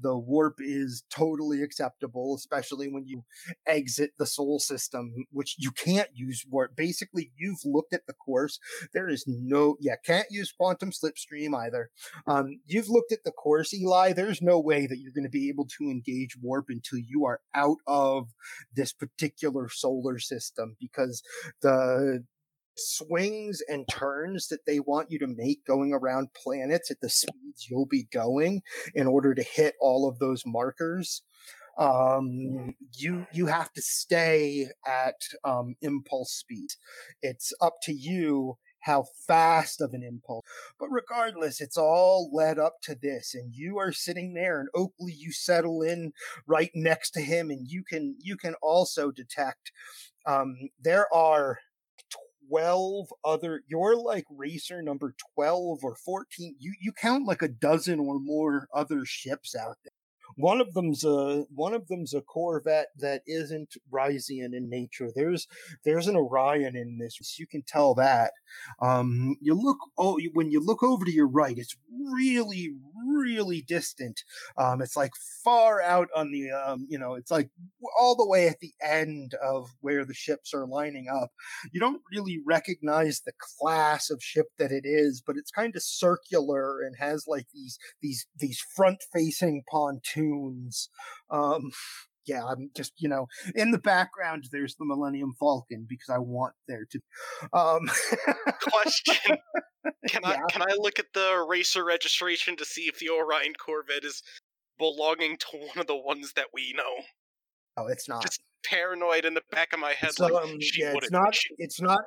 Speaker 1: the warp is totally acceptable, especially when you exit the Sol system, which you can't use warp. Basically, you've looked at the course. There is no, yeah, can't use quantum slipstream either. Um, you've looked at the course, Eli. There's no way that you're going to be able to engage warp until you are out of this particular solar system because the swings and turns that they want you to make going around planets at the speeds you'll be going in order to hit all of those markers. Um you you have to stay at um impulse speed. It's up to you how fast of an impulse but regardless it's all led up to this and you are sitting there and oakley you settle in right next to him and you can you can also detect um there are 12 other you're like racer number 12 or 14 you you count like a dozen or more other ships out there one of them's a one of them's a corvette that isn't Risian in nature. There's there's an orion in this you can tell that. Um you look oh when you look over to your right it's really really distant. Um it's like far out on the um you know it's like all the way at the end of where the ships are lining up. You don't really recognize the class of ship that it is, but it's kind of circular and has like these these these front facing pontoons. Um *sighs* yeah, I'm just you know in the background there's the Millennium Falcon because I want there to um *laughs*
Speaker 3: Question: Can
Speaker 1: Yeah.
Speaker 3: I can I look at the racer registration to see if the Orion Corvette is belonging to one of the ones that we know?
Speaker 1: oh it's not.
Speaker 3: Just paranoid in the back of my head.
Speaker 1: So
Speaker 3: like,
Speaker 1: um, yeah, it's not. It's not.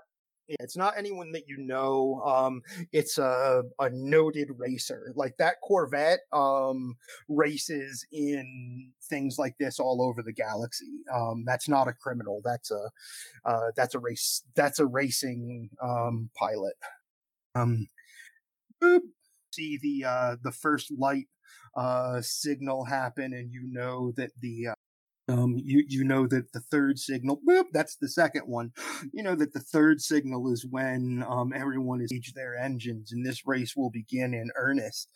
Speaker 1: It's not anyone that you know. Um, it's a a noted racer. Like that Corvette um races in things like this all over the galaxy. Um, that's not a criminal. That's a uh, that's a race. That's a racing um pilot. Um, boop. see the uh the first light uh signal happen, and you know that the uh, um, you you know that the third signal, boop, that's the second one. *gasps* You know that the third signal is when um, everyone is each their engines, and this race will begin in earnest.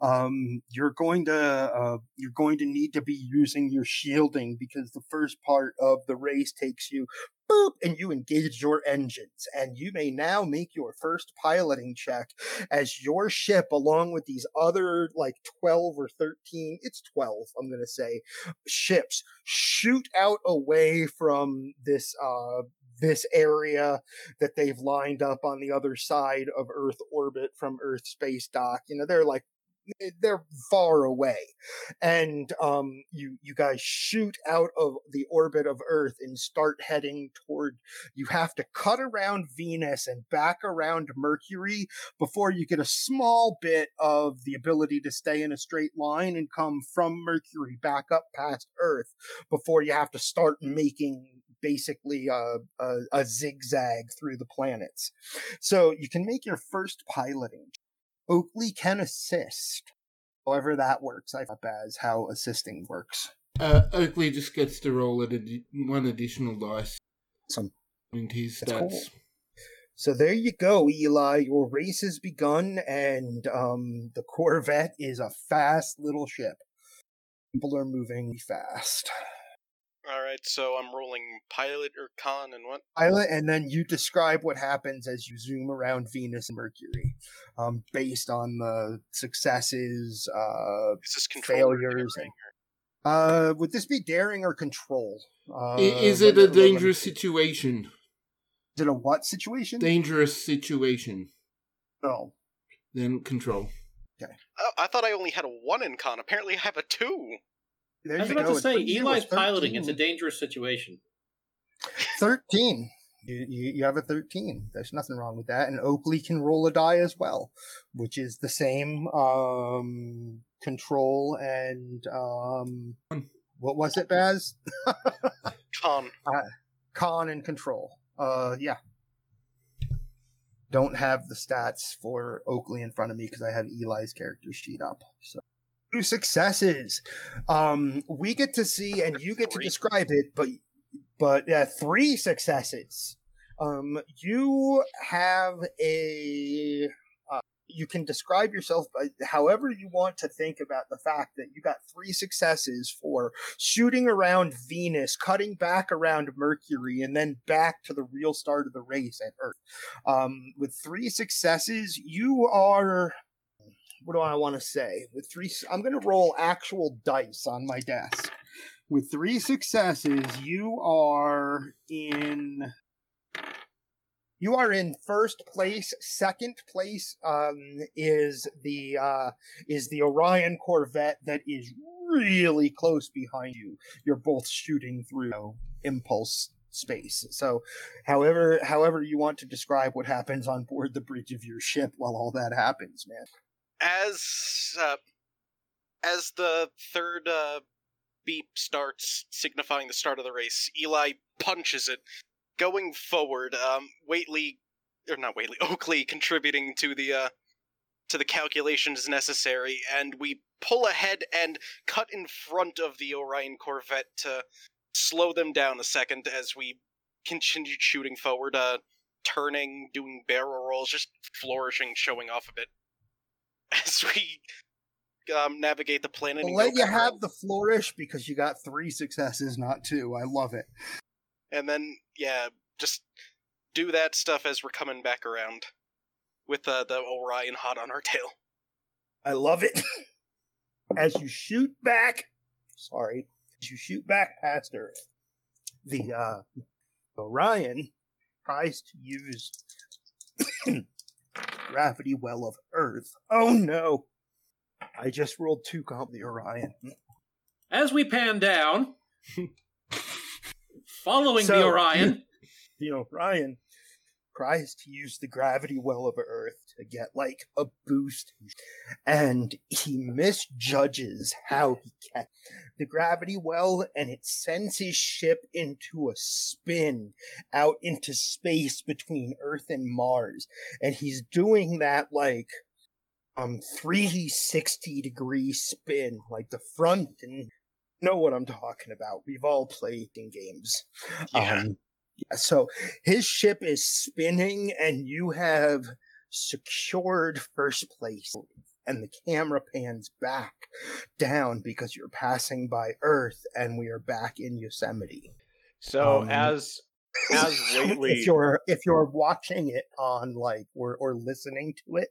Speaker 1: Um, you're going to uh, you're going to need to be using your shielding because the first part of the race takes you boop, and you engage your engines, and you may now make your first piloting check as your ship, along with these other like twelve or thirteen, it's twelve, I'm gonna say, ships shoot out away from this uh this area that they've lined up on the other side of Earth orbit from Earth space dock. You know, they're like they're far away. And um you you guys shoot out of the orbit of earth and start heading toward you have to cut around venus and back around mercury before you get a small bit of the ability to stay in a straight line and come from mercury back up past earth before you have to start making basically a, a, a zigzag through the planets. So you can make your first piloting Oakley can assist. However, that works. I thought as how assisting works.
Speaker 4: Uh, Oakley just gets to roll at adi- one additional dice
Speaker 1: Some
Speaker 4: into his
Speaker 1: That's
Speaker 4: stats.
Speaker 1: cool. So there you go, Eli. Your race has begun, and um, the Corvette is a fast little ship. People are moving fast.
Speaker 3: All right, so I'm rolling pilot or con and what?
Speaker 1: Pilot, and then you describe what happens as you zoom around Venus and Mercury, um, based on the successes, uh,
Speaker 3: Is this
Speaker 1: Failures
Speaker 3: generating
Speaker 1: Uh, would this be daring or control? Uh,
Speaker 4: is it a
Speaker 1: me-
Speaker 4: dangerous situation?
Speaker 1: Is it a what situation?
Speaker 4: Dangerous situation.
Speaker 1: Oh.
Speaker 4: Then control.
Speaker 3: Oh, I thought I only had a one in con. Apparently, I have a two.
Speaker 1: There
Speaker 2: I was
Speaker 1: you
Speaker 2: about
Speaker 1: go.
Speaker 2: to say,
Speaker 1: brings
Speaker 2: Eli's
Speaker 1: a
Speaker 2: piloting. It's a dangerous situation.
Speaker 1: 13. You, you, you have a 13. There's nothing wrong with that. And Oakley can roll a die as well, which is the same um, control and. Um, what was it, Baz? *laughs*
Speaker 3: Con.
Speaker 1: Con and control. Uh, yeah. Don't have the stats for Oakley in front of me because I have Eli's character sheet up. So two successes. Um, we get to see, and you get to describe it, but but uh, three successes. Um, you have a. Uh, you can describe yourself by however you want to think about the fact that you got three successes for shooting around Venus, cutting back around Mercury, and then back to the real start of the race at Earth. Um, with three successes, you are. What do I want to say? With three, I'm going to roll actual dice on my desk. With three successes, you are in. You are in first place. Second place um, is the uh, is the Orion Corvette that is really close behind you. You're both shooting through you know, impulse space. So, however, however you want to describe what happens on board the bridge of your ship while all that happens, man.
Speaker 3: As uh, as the third uh, beep starts, signifying the start of the race, Eli punches it. Going forward, um, Waitley, or not Waitley, *laughs* Oakley contributing to the uh, to the calculations necessary, and we pull ahead and cut in front of the Orion Corvette to slow them down a second as we continued shooting forward, uh, turning, doing barrel rolls, just flourishing, showing off a bit *laughs* as we um, navigate the planet.
Speaker 1: I'll let you have the flourish because you got three successes, not two. I love it.
Speaker 3: and then yeah, just do that stuff as we're coming back around with uh, the Orion hot on our tail.
Speaker 1: I love it. *laughs* As you shoot back, sorry, as you shoot back past Earth, the uh, Orion tries to use *coughs* gravity well of Earth. Oh no! I just rolled two comp the Orion.
Speaker 2: As we pan down, *laughs* following the Orion, *laughs*
Speaker 1: the Orion tries to use the gravity well of Earth to get like a boost, and he misjudges how he can the gravity well, and it sends his ship into a spin out into space between Earth and Mars, and he's doing that like um 360 degree spin, like the front and know what I'm talking about. We've all played in games.
Speaker 3: Yeah.
Speaker 1: Um, so his ship is spinning, and you have secured first place. And the camera pans back down because you're passing by Earth, and we are back in Yosemite.
Speaker 6: So
Speaker 1: Um,
Speaker 6: as as Waitley, *laughs*
Speaker 1: if you're if you're watching it on like or or listening to it,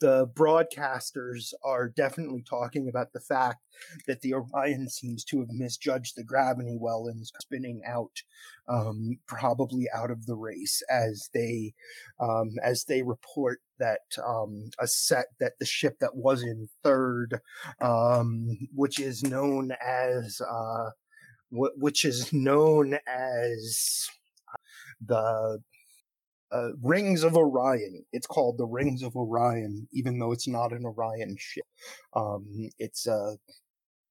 Speaker 1: the broadcasters are definitely talking about the fact that the Orion seems to have misjudged the gravity well and is spinning out, um, probably out of the race as they, um, as they report that um, a set that the ship that was in third, um, which is known as uh, wh- which is known as the uh, Rings of Orion. It's called the Rings of Orion, even though it's not an Orion ship. Um, it's a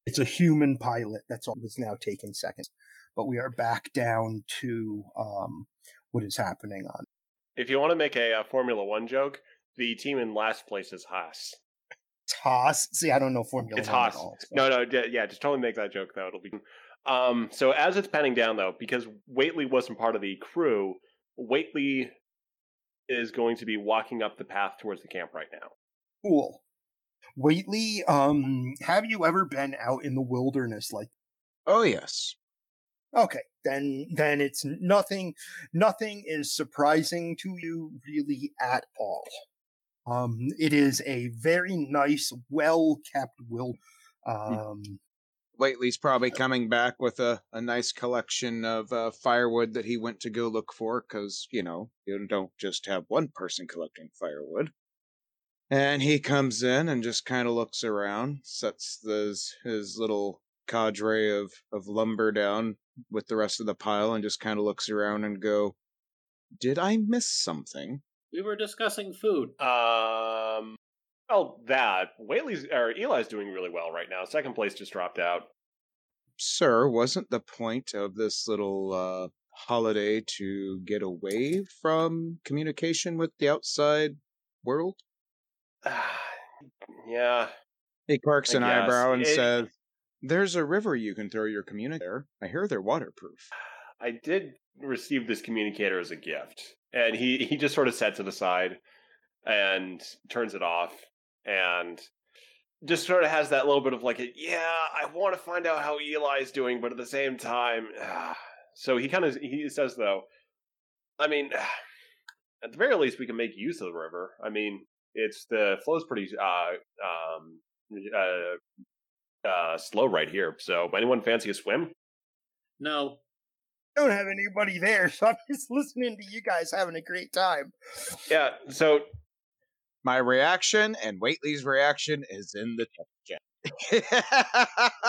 Speaker 1: it's a human pilot. That's all that's now taken seconds. But we are back down to um, what is happening on.
Speaker 6: if you want to make a, uh Formula One joke, the team in last place is Haas.
Speaker 1: Haas. See, I don't know Formula
Speaker 6: It's
Speaker 1: One
Speaker 6: Haas.
Speaker 1: at all. so-
Speaker 6: No, no, d- yeah, just totally make that joke though. It'll be. Um, so as it's panning down though, because Waitley wasn't part of the crew, Waitley is going to be walking up the path towards the camp right now.
Speaker 1: Cool. Waitley, um, have you ever been out in the wilderness like?
Speaker 5: Oh, yes.
Speaker 1: Okay, then then it's nothing. Nothing is surprising to you really at all. Um, it is a very nice, well kept wild. Um,
Speaker 5: Waitley's probably coming back with a, a nice collection of uh, firewood that he went to go look for, because, you know, you don't just have one person collecting firewood. And he comes in and just kind of looks around, sets his, his little cadre of, of lumber down with the rest of the pile, and just kind of looks around and go, Did I miss something?
Speaker 2: We were discussing food.
Speaker 6: Um, well, that Whaley's or Eli's doing really well right now. Second place just dropped out.
Speaker 5: Sir, wasn't the point of this little uh, holiday to get away from communication with the outside world? *sighs*
Speaker 6: yeah,
Speaker 5: He quirks an eyebrow and
Speaker 6: It-
Speaker 5: says, There's a river you can throw your communicator. I hear they're waterproof. *sighs*
Speaker 6: I did receive this communicator as a gift, and he he just sort of sets it aside and turns it off, and just sort of has that little bit of like, a, yeah, I want to find out how Eli's doing, but at the same time, so he kind of he says though, I mean, *sighs* at the very least, we can make use of the river. I mean, it's the flow's pretty uh um uh uh slow right here. So, anyone fancy a swim?
Speaker 2: No,
Speaker 1: don't have anybody there, *laughs* so I'm just listening to you guys having a great time.
Speaker 6: Yeah. So
Speaker 5: My reaction and Waitley's reaction is in the text chat.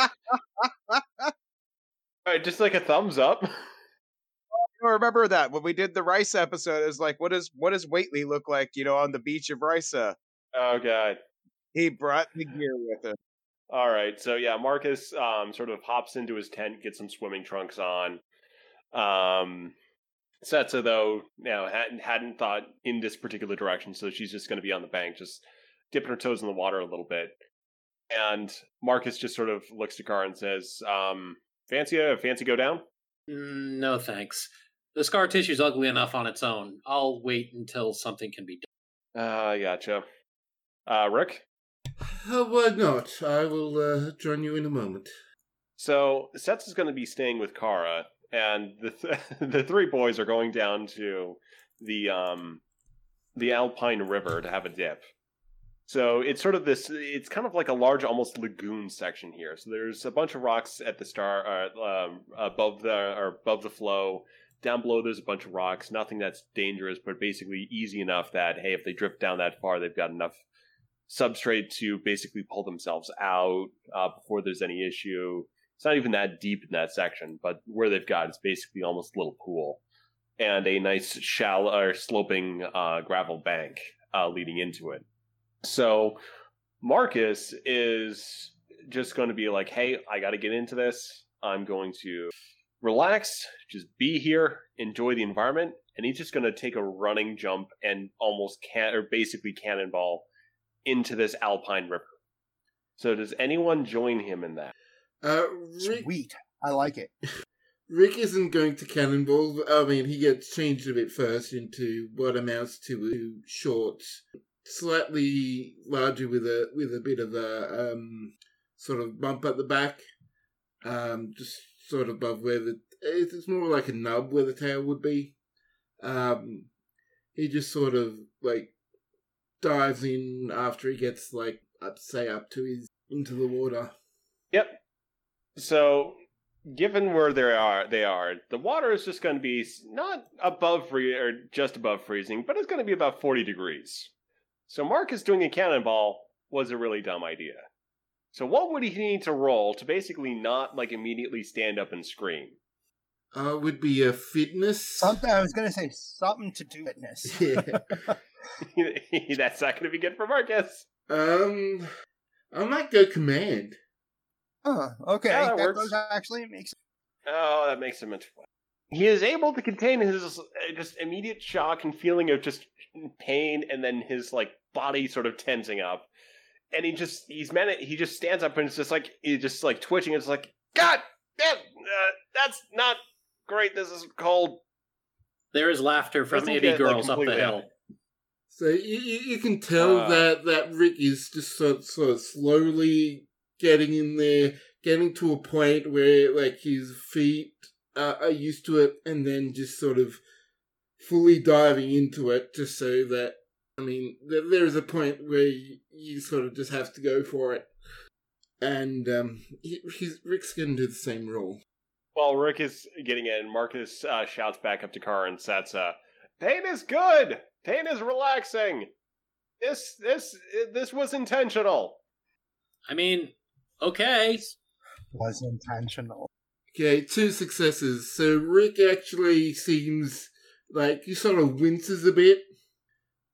Speaker 5: *laughs*
Speaker 6: All right, just like a thumbs up. *laughs*
Speaker 5: I remember that when we did the Rice episode. It was like, what does what does Waitley look like? You know, on the beach of Risa.
Speaker 6: Oh god.
Speaker 5: He brought the gear with him.
Speaker 6: All right. So yeah, Marcus um sort of hops into his tent, gets some swimming trunks on. Um Setsa though, you know, hadn't hadn't thought in this particular direction, so she's just going to be on the bank, just dipping her toes in the water a little bit. And Marcus just sort of looks to Car and says, um, "Fancy a fancy go down?"
Speaker 2: Mm, no thanks. The scar tissue's ugly enough on its own. I'll wait until something can be done.
Speaker 6: Uh, gotcha. Uh, Rick.
Speaker 4: Uh, why not? I will uh, join you in a moment.
Speaker 6: So Sets is going to be staying with Kara, and the th- *laughs* the three boys are going down to the um the Alpine River to have a dip. So it's sort of this. It's kind of like a large, almost lagoon section here. So there's a bunch of rocks at the star uh, um, above the or above the flow. Down below, there's a bunch of rocks. Nothing that's dangerous, but basically easy enough that hey, if they drift down that far, they've got enough substrate to basically pull themselves out uh, before there's any issue. It's not even that deep in that section, but where they've got is basically almost a little pool and a nice shallow or sloping uh, gravel bank uh, leading into it. So Marcus is just going to be like, "Hey, I got to get into this. I'm going to relax, just be here, enjoy the environment." And he's just going to take a running jump and almost can or basically cannonball into this alpine river. So does anyone join him in that?
Speaker 4: Uh, Rick,
Speaker 1: Sweet. I like it.
Speaker 4: Rick isn't going to cannonball. I mean, he gets changed a bit first into what amounts to a short, slightly larger with a with a bit of a um, sort of bump at the back, um, just sort of above where the it's it's more like a nub where the tail would be. Um, he just sort of like dives in after he gets like up say up to his into the water.
Speaker 6: Yep. So, given where they are, they are. The water is just going to be not above free or just above freezing, but it's going to be about forty degrees. So, Marcus doing a cannonball was a really dumb idea. So, what would he need to roll to basically not like immediately stand up and scream?
Speaker 4: Uh, would be a fitness.
Speaker 1: Something I was gonna say something to do with fitness. *laughs*
Speaker 4: Yeah.
Speaker 6: That's not going to be good for Marcus.
Speaker 4: Um, I might go command.
Speaker 1: Huh, okay.
Speaker 6: Yeah, that
Speaker 1: that
Speaker 6: works.
Speaker 1: does actually make sense.
Speaker 6: Oh, that makes him a 12. He is able to contain his uh, just immediate shock and feeling of just pain, and then his like body sort of tensing up, and he just he's man he just stands up and it's just like he's just like twitching. It's like God, that uh, that's not great. This is cold.
Speaker 2: There is laughter from
Speaker 6: Doesn't
Speaker 2: itty
Speaker 6: get, like,
Speaker 2: girls up the hill.
Speaker 6: out.
Speaker 4: So you, you, you can tell
Speaker 6: Uh.
Speaker 4: that that Rick is just sort, sort of slowly getting in there, getting to a point where like his feet uh, are used to it, and then just sort of fully diving into it, just so that I mean, there, there is a point where you, you sort of just have to go for it. and um, he, he's Rick's going to do the same role.
Speaker 6: While Rick is getting in, Marcus uh, shouts back up to Car and Setsa, "Pain is good. Pain is relaxing. This this this was intentional."
Speaker 2: I mean, okay.
Speaker 1: Was intentional.
Speaker 4: Okay, two successes. So Rick actually seems like he sort of winces a bit,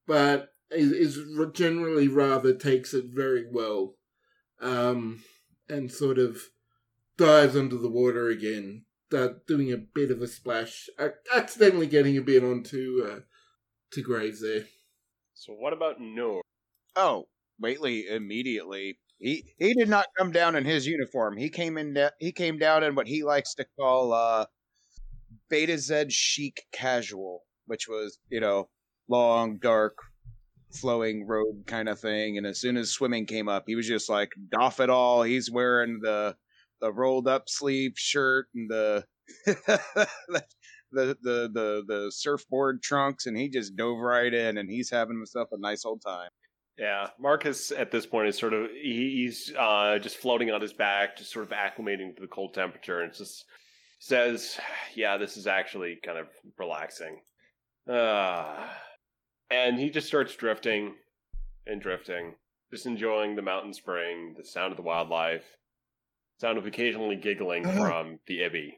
Speaker 4: but is, is generally rather takes it very well, um, and sort of dives under the water again, doing a bit of a splash, uh, accidentally getting a bit onto uh, to Graves there.
Speaker 6: So what about Noor?
Speaker 5: Oh, Waitley immediately. He he did not come down in his uniform. He came in. He came down in what he likes to call uh, Betazed chic casual, which was you know long, dark, flowing robe kind of thing. And as soon as swimming came up, he was just like doff it all. He's wearing the the rolled up sleeve shirt and the *laughs* the, the the the surfboard trunks, and he just dove right in, and he's having himself a nice old time.
Speaker 6: Yeah, Marcus at this point is sort of he, he's uh, just floating on his back, just sort of acclimating to the cold temperature, and just says, "Yeah, this is actually kind of relaxing." Uh, and he just starts drifting and drifting, just enjoying the mountain spring, the sound of the wildlife, sound of occasionally giggling from the ibby.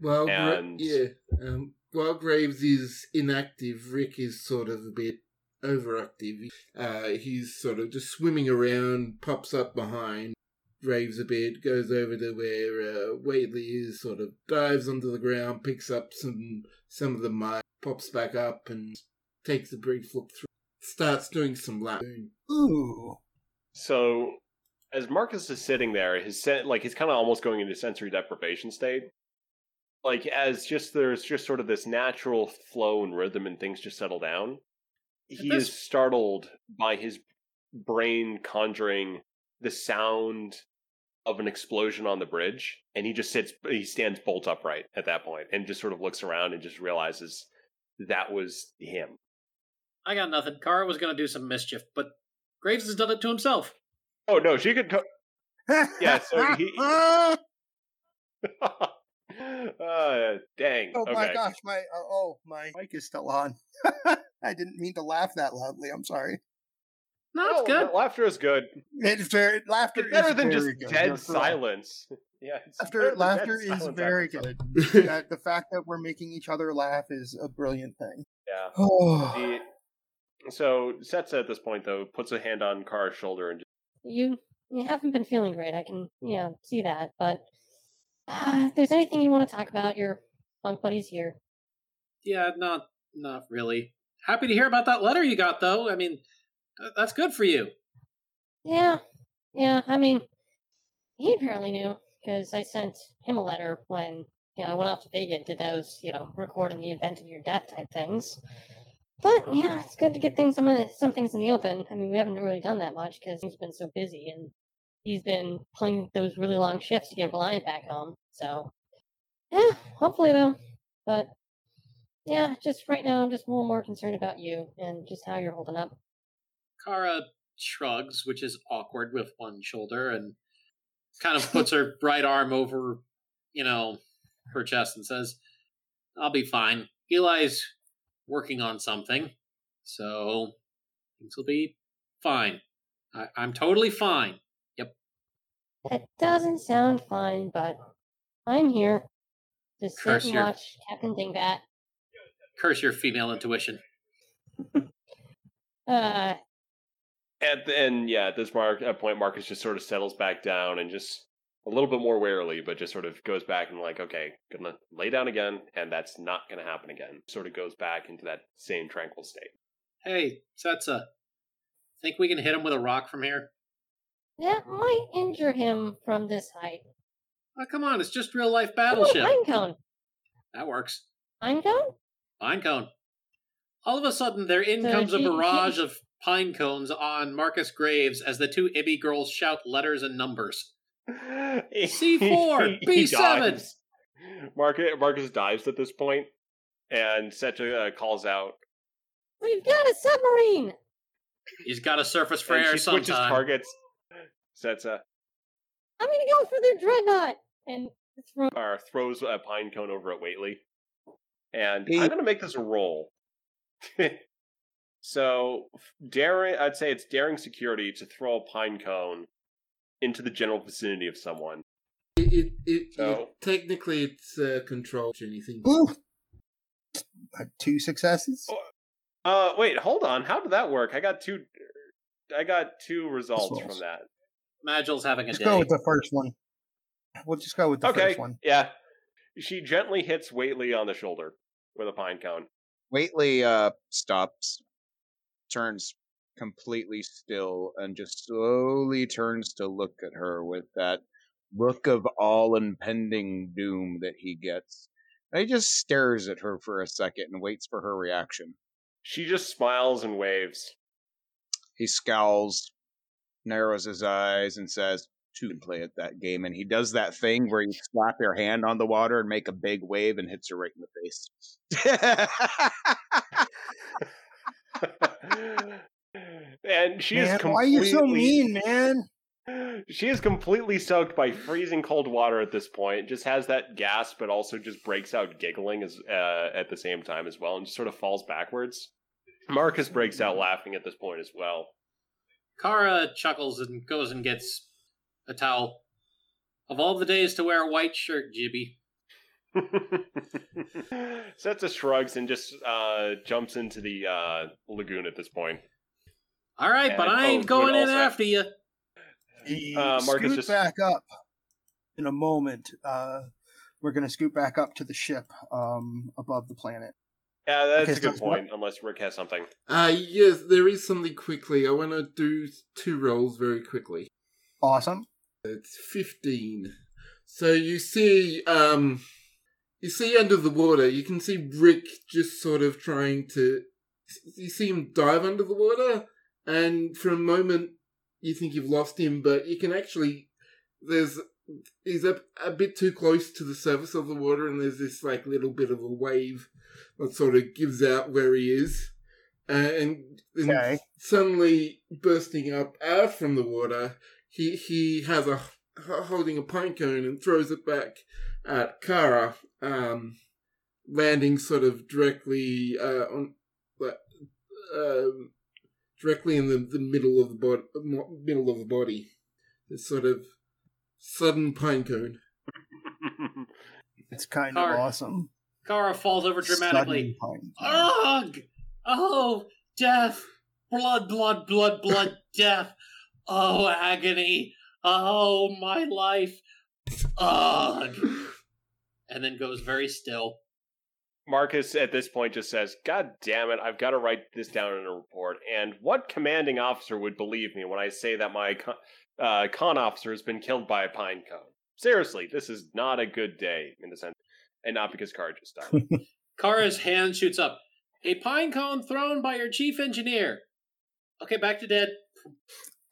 Speaker 4: Well, Gra-
Speaker 6: And-
Speaker 4: yeah. Um, while Graves is inactive, Rick is sort of a bit overactive. Uh, he's sort of just swimming around, pops up behind raves a bit, goes over to where uh, Waitley is, sort of dives onto the ground, picks up some some of the mud, pops back up, and takes a brief look through. Starts doing some lapping.
Speaker 1: Ooh.
Speaker 6: So, as Marcus is sitting there, his sen- like he's kind of almost going into sensory deprivation state. Like as just there's just sort of this natural flow and rhythm, and things just settle down. He
Speaker 2: this-
Speaker 6: is startled by his brain conjuring the sound of an explosion on the bridge, and he just sits, he stands bolt upright at that point, and just sort of looks around and just realizes that was him.
Speaker 2: I got nothing. Kara was going to do some mischief, but Graves has done it to himself.
Speaker 6: Oh no, she could. Co- *laughs* Yeah, so he- *laughs* *laughs* uh, dang.
Speaker 1: Oh
Speaker 6: okay.
Speaker 1: my gosh, my uh, oh my mic is still on. I didn't mean to laugh that loudly. I'm sorry.
Speaker 2: No, it's good.
Speaker 6: no, Laughter is good.
Speaker 1: It's very laughter
Speaker 6: It's better
Speaker 1: is
Speaker 6: than just
Speaker 1: good.
Speaker 6: dead
Speaker 1: You're correct.
Speaker 6: silence. *laughs* Yeah, it's
Speaker 1: Laughter, laughter is very good. that, *laughs* the fact that we're making each other laugh is a brilliant thing.
Speaker 6: Yeah.
Speaker 1: Oh, *sighs*
Speaker 6: The- so Setsa at this point though puts a hand on Kara's shoulder and just,
Speaker 8: You you haven't been feeling great. I can you know see that. But uh, if there's anything you want to talk about, your bunk buddy's here.
Speaker 2: Yeah, not not really. Happy to hear about that letter you got, though. I mean, that's good for you.
Speaker 8: Yeah, yeah. I mean, he apparently knew because I sent him a letter when you know I went off to Vegas and did those you know recording the event of your death type things. But yeah, it's good to get things some some things in the open. I mean, we haven't really done that much because he's been so busy and he's been playing those really long shifts to get Reliant back home. So yeah, hopefully though. But yeah, just right now, I'm just a little more concerned about you and just how you're holding up.
Speaker 2: Kara shrugs, which is awkward with one shoulder, and kind of puts *laughs* her right arm over, you know, her chest and says, I'll be fine. Eli's working on something, so things will be fine. I- I'm totally fine. Yep.
Speaker 8: That doesn't sound fine, but I'm here to sit
Speaker 2: Curse
Speaker 8: and
Speaker 2: your-
Speaker 8: watch Captain Dingbat.
Speaker 2: Curse your female intuition. *laughs*
Speaker 8: Uh,
Speaker 6: at the end, yeah, at this mark at point Marcus just sort of settles back down and just a little bit more warily, but just sort of goes back and like, okay, gonna lay down again, and that's not gonna happen again. Sort of goes back into that same tranquil state.
Speaker 2: Hey, Setsa, think we can hit him with a rock from here?
Speaker 8: that might injure him from this height.
Speaker 2: Oh, come on, it's just real life battleship.
Speaker 8: Oh,
Speaker 2: battleship.
Speaker 8: pine cone.
Speaker 2: That works.
Speaker 8: Pine cone?
Speaker 2: Pine cone. All of a sudden, there in
Speaker 8: So
Speaker 2: comes a
Speaker 8: he- he-
Speaker 2: barrage of pine cones on Marcus Graves as the two Ibby girls shout letters and numbers. C4, *laughs* B7.
Speaker 6: Marcus, Marcus dives at this point, and Setsa uh, calls out,
Speaker 8: We've got a submarine!
Speaker 2: He's got a surface for
Speaker 6: and
Speaker 2: air
Speaker 6: she switches
Speaker 2: sometime.
Speaker 6: targets. Setsa,
Speaker 8: I'm gonna go for their dreadnought and throw.
Speaker 6: Or throws a pine cone over at Waitley. And
Speaker 5: He-
Speaker 6: I'm going to make this a roll. *laughs* so, daring, I'd say it's daring security to throw a pine cone into the general vicinity of someone.
Speaker 4: It, it, it,
Speaker 6: So-
Speaker 4: it- technically it's uh, control anything.
Speaker 1: Ooh. Two successes.
Speaker 6: Uh, wait, hold on. How did that work? I got two. I got two results
Speaker 1: Results.
Speaker 6: from that.
Speaker 2: Magil's having a
Speaker 1: Just
Speaker 2: day.
Speaker 1: go with the first one. We'll just go with the
Speaker 6: okay,
Speaker 1: first one.
Speaker 6: yeah. She gently hits Waitley on the shoulder with a pine cone.
Speaker 5: Waitley uh, stops, turns completely still, and just slowly turns to look at her with that look of all impending doom that he gets. And he just stares at her for a second and waits for her reaction.
Speaker 6: She just smiles and waves.
Speaker 5: He scowls, narrows his eyes, and says, "To play at that game." And he does that thing where you slap your hand on the water and make a big wave and hits her right in the face. *laughs*
Speaker 6: and she is completely.
Speaker 1: why are you so mean, man?
Speaker 6: She is completely soaked by freezing cold water at this point. Just has that gasp, but also just breaks out giggling as uh, at the same time as well, and just sort of falls backwards. Marcus breaks out laughing at this point as well.
Speaker 2: Kara chuckles and goes and gets a towel. Of all the days to wear a white shirt, Jibby. *laughs*
Speaker 6: Setsa shrugs and just uh, jumps into the uh, lagoon at this point.
Speaker 2: All right, but I ain't
Speaker 6: oh,
Speaker 2: going in
Speaker 6: also.
Speaker 2: after you.
Speaker 1: We
Speaker 6: Uh, Marcus
Speaker 1: scoot
Speaker 6: just-
Speaker 1: back up in a moment. Uh, we're going to scoot back up to the ship um, above the planet.
Speaker 6: Yeah, that's
Speaker 1: Okay,
Speaker 6: a good
Speaker 1: so what-
Speaker 6: point. Unless Rick has something.
Speaker 4: Uh, yes, there is something quickly. I want to do two rolls very quickly.
Speaker 1: Awesome.
Speaker 4: It's 15. So you see, um, you see under the water, you can see Rick just sort of trying to, you see him dive under the water, and for a moment you think you've lost him, but you can actually, there's, he's a, a bit too close to the surface of the water, and there's this like little bit of a wave that sort of gives out where he is. Uh, and, and
Speaker 1: Okay.
Speaker 4: suddenly bursting up out from the water, he he has a holding a pine cone and throws it back at Kara, um, landing sort of directly uh, on like, um, directly in the, the middle of the body, middle of the body. This sort of sudden pine cone. *laughs*
Speaker 1: It's kind
Speaker 2: Car-
Speaker 1: of awesome.
Speaker 2: Kara falls over dramatically.
Speaker 1: Sudden.
Speaker 2: Ugh! Oh, death! Blood, blood, blood, blood, *laughs* death! Oh, agony! Oh, my life! Ugh! And then goes very still.
Speaker 6: Marcus at this point just says, God damn it, I've got to write this down in a report. And what commanding officer would believe me when I say that my con, uh, con officer has been killed by a pine cone? Seriously, this is not a good day in the sense, and not because Car just died. *laughs*
Speaker 2: Kara's hand shoots up. A pine cone thrown by your chief engineer. Okay, back to dead.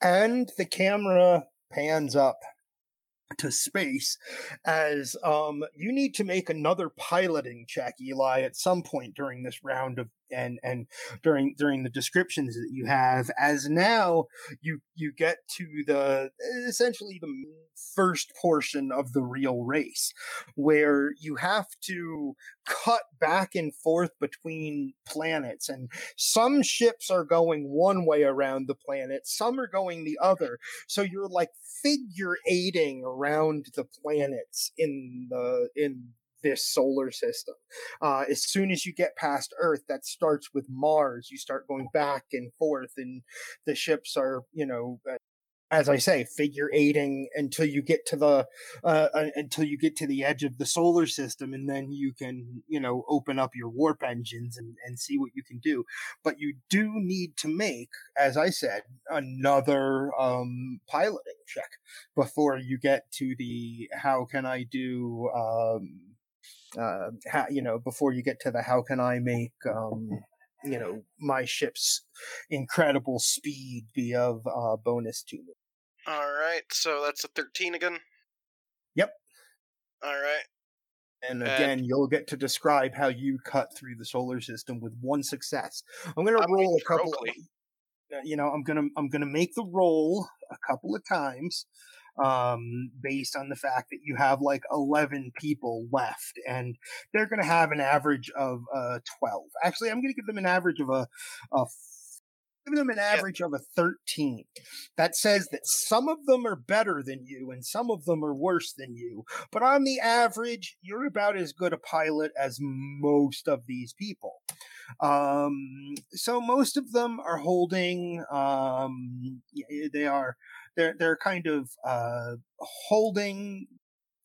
Speaker 1: And the camera pans up to space as um you need to make another piloting check eli at some point during this round of and and during during the descriptions that you have as now you you get to the essentially the first portion of the real race where you have to cut back and forth between planets and some ships are going one way around the planet some are going the other. So you're like figure eighting around the planets in the in this solar system. Uh, as soon as you get past Earth, that starts with Mars. You start going back and forth, and the ships are, you know, uh, as I say, figure eighting until you get to the uh, uh, until you get to the edge of the solar system, and then you can, you know, open up your warp engines and, and see what you can do. But you do need to make, as I said, another um, piloting check before you get to the how can I do um, uh, how, you know before you get to the how can I make um, you know my ship's incredible speed be of uh, bonus to me.
Speaker 3: All right, so that's a 13 again.
Speaker 1: Yep.
Speaker 3: All right.
Speaker 1: And
Speaker 3: And-
Speaker 1: again, you'll get to describe how you cut through the solar system with one success. I'm going to roll a couple.
Speaker 3: heroically.
Speaker 1: uh, You know, I'm gonna I'm gonna make the roll a couple of times, um, based on the fact that you have like 11 people left and they're going to have an average of uh, 12. Actually, I'm going to give them an average of a, a give them an average of a 13. That says that some of them are better than you and some of them are worse than you. But on the average, you're about as good a pilot as most of these people. Um, so most of them are holding, um, they are, they're, they're kind of, uh, holding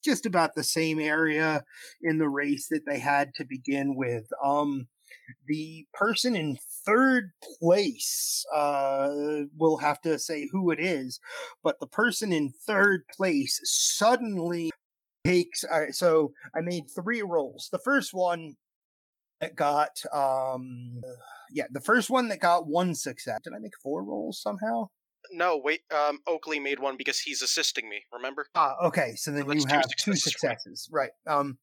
Speaker 1: just about the same area in the race that they had to begin with. Um, the person in third place uh, will have to say who it is, but the person in third place suddenly takes. Uh, so I made three rolls. The first one that got, um, yeah, the first one that got one success. Did I make four rolls somehow?
Speaker 3: No, wait. Um, Oakley made one because he's assisting me. Remember?
Speaker 1: Ah, okay. So then
Speaker 3: Let's
Speaker 1: you have
Speaker 3: successes,
Speaker 1: two
Speaker 3: right.
Speaker 1: successes, right? Um,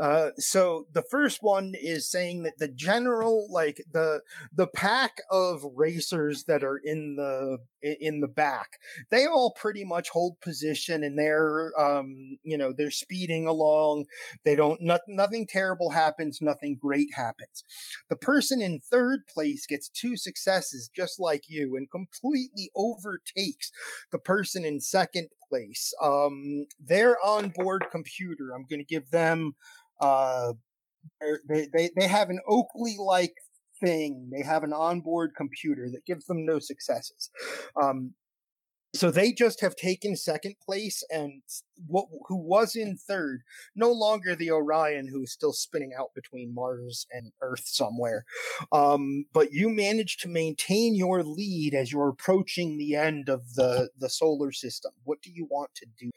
Speaker 1: uh, so the first one is saying that the general, like the the pack of racers that are in the in the back, they all pretty much hold position and they're um you know they're speeding along. They don't not, nothing terrible happens, nothing great happens. The person in third place gets two successes just like you and completely overtakes the person in second place. Um, their onboard computer, I'm going to give them, uh, they're- they, they, they have an Oakley like thing. They have an onboard computer that gives them no successes. Um, so they just have taken second place and what who was in third, no longer the Orion who is still spinning out between Mars and Earth somewhere. Um, but you managed to maintain your lead as you're approaching the end of the the solar system. What do you want to do?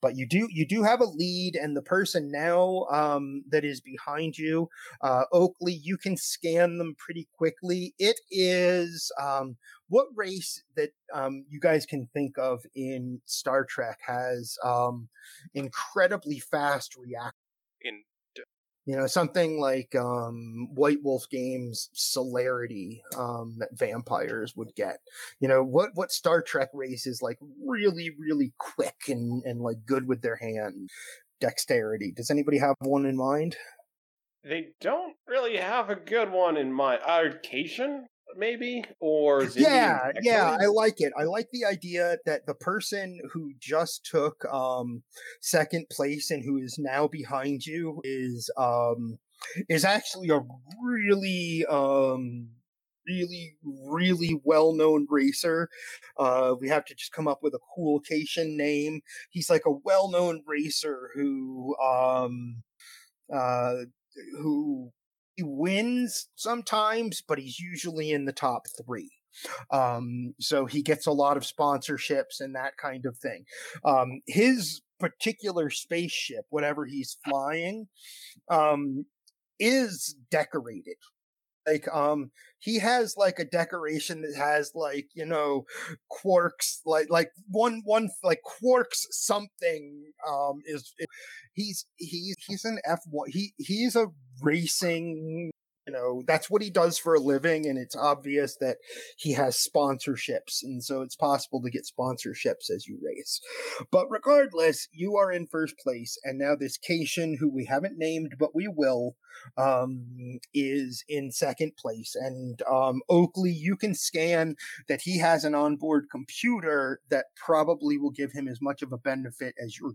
Speaker 1: But you do you do have a lead, and the person now um, that is behind you, uh, Oakley, you can scan them pretty quickly. It is um, what race that um, you guys can think of in Star Trek has um, incredibly fast react.
Speaker 3: In
Speaker 1: You know, something like um, White Wolf Games celerity um, that vampires would get. You know, what what Star Trek race is like really, really quick and, and like good with their hand dexterity. Does anybody have one in mind?
Speaker 6: They don't really have a good one in mind. Arcation, maybe? Or Zindian
Speaker 1: yeah yeah i like it. I like the idea that the person who just took um second place and who is now behind you is um is actually a really um really really well known racer. Uh we have to just come up with a cool Caitian name. He's like a well known racer who um uh who he wins sometimes, but he's usually in the top three. Um, so he gets a lot of sponsorships and that kind of thing. Um, his particular spaceship, whatever he's flying, um, is decorated. Like, um, he has like a decoration that has like, you know, quarks, like, like one, one, like quarks something, um, is, he's, he's he's an F1, he, he's a racing, you know, that's what he does for a living. And it's obvious that he has sponsorships. And so it's possible to get sponsorships as you race. But regardless, you are in first place. And now this Caitian, who we haven't named, but we will, um, is in second place. And um, Oakley, you can scan that he has an onboard computer that probably will give him as much of a benefit as your.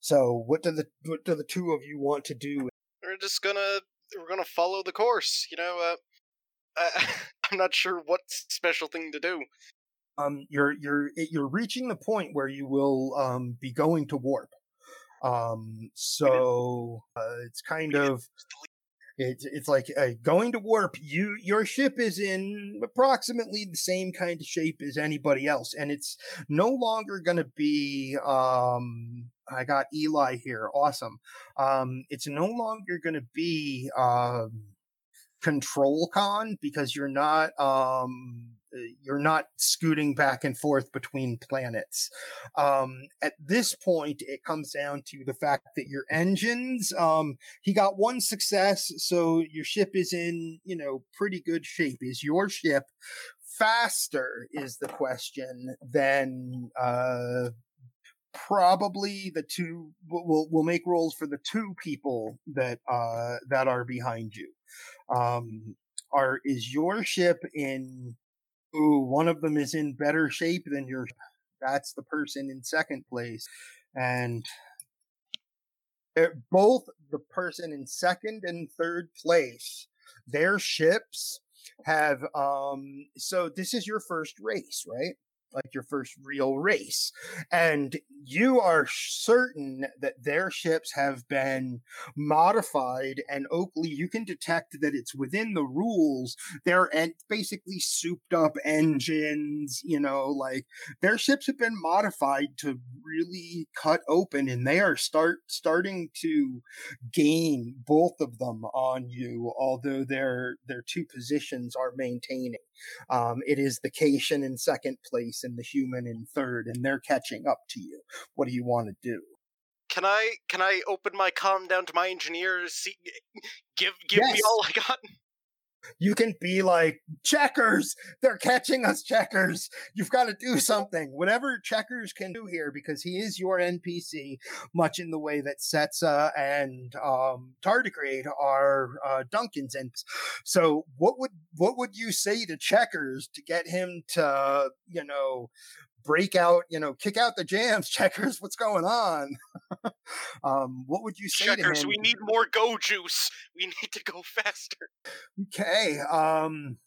Speaker 1: So, what do the what do the two of you want to do?
Speaker 3: we're just gonna we're gonna follow the course. You know, uh, I, *laughs* I'm not sure what special thing to do.
Speaker 1: Um, you're you're you're reaching the point where you will um be going to warp. Um, so uh, it's kind of It's it's like uh, going to warp. You your ship is in approximately the same kind of shape as anybody else, and it's no longer going to be. Um, I got Eli here. Awesome. Um, it's no longer going to be um, control con because you're not um you're not scooting back and forth between planets. Um, at this point, it comes down to the fact that your engines, um, he got one success, so your ship is in, you know, pretty good shape. Is your ship faster? Is the question than uh, probably the two we'll we'll make rolls for the two people that uh that are behind you. Um are is your ship in ooh, one of them is in better shape than your that's the person in second place. And both the person in second and third place, their ships have um so this is your first race, right? Like your first real race. And you are certain that their ships have been modified and Oakley, you can detect that it's within the rules. They're en- basically souped up engines, you know, like their ships have been modified to really cut open and they are start starting to gain both of them on you, although their their two positions are maintaining. Um, it is the Caitian in second place and the human in third, and they're catching up to you. What do you want to do?
Speaker 3: Can I can I open my com down to my engineers? See, give give me all I got.
Speaker 1: You can be like, checkers, they're catching us, checkers. You've got to do something. Whatever checkers can do here, because he is your NPC, much in the way that Setsa and um, Tardigrade are uh, Duncan's NPCs. So, what would what would you say to checkers to get him to, you know, break out, you know, kick out the jams? *laughs* Checkers, what's going on? *laughs* um, what would you say
Speaker 3: Checkers,
Speaker 1: to him?
Speaker 3: we need more go juice. *laughs* We need to go faster.
Speaker 1: Okay. Um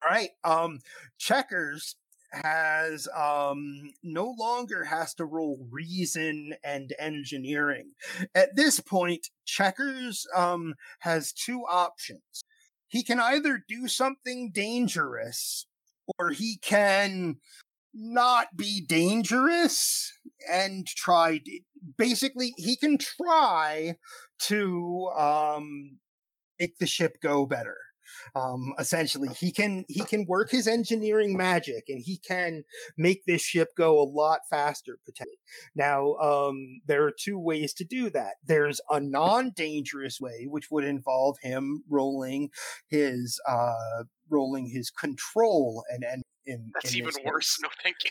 Speaker 1: all right. Um checkers has um no longer has to roll reason and engineering. At this point, checkers um has two options. He can either do something dangerous or he can not be dangerous and try basically he can try to um make the ship go better. Um essentially he can he can work his engineering magic and he can make this ship go a lot faster potentially now um there are two ways to do that. There's a non-dangerous way which would involve him rolling his uh rolling his control and and in,
Speaker 3: That's
Speaker 1: in
Speaker 3: even worse.
Speaker 1: case.
Speaker 3: No, thank you.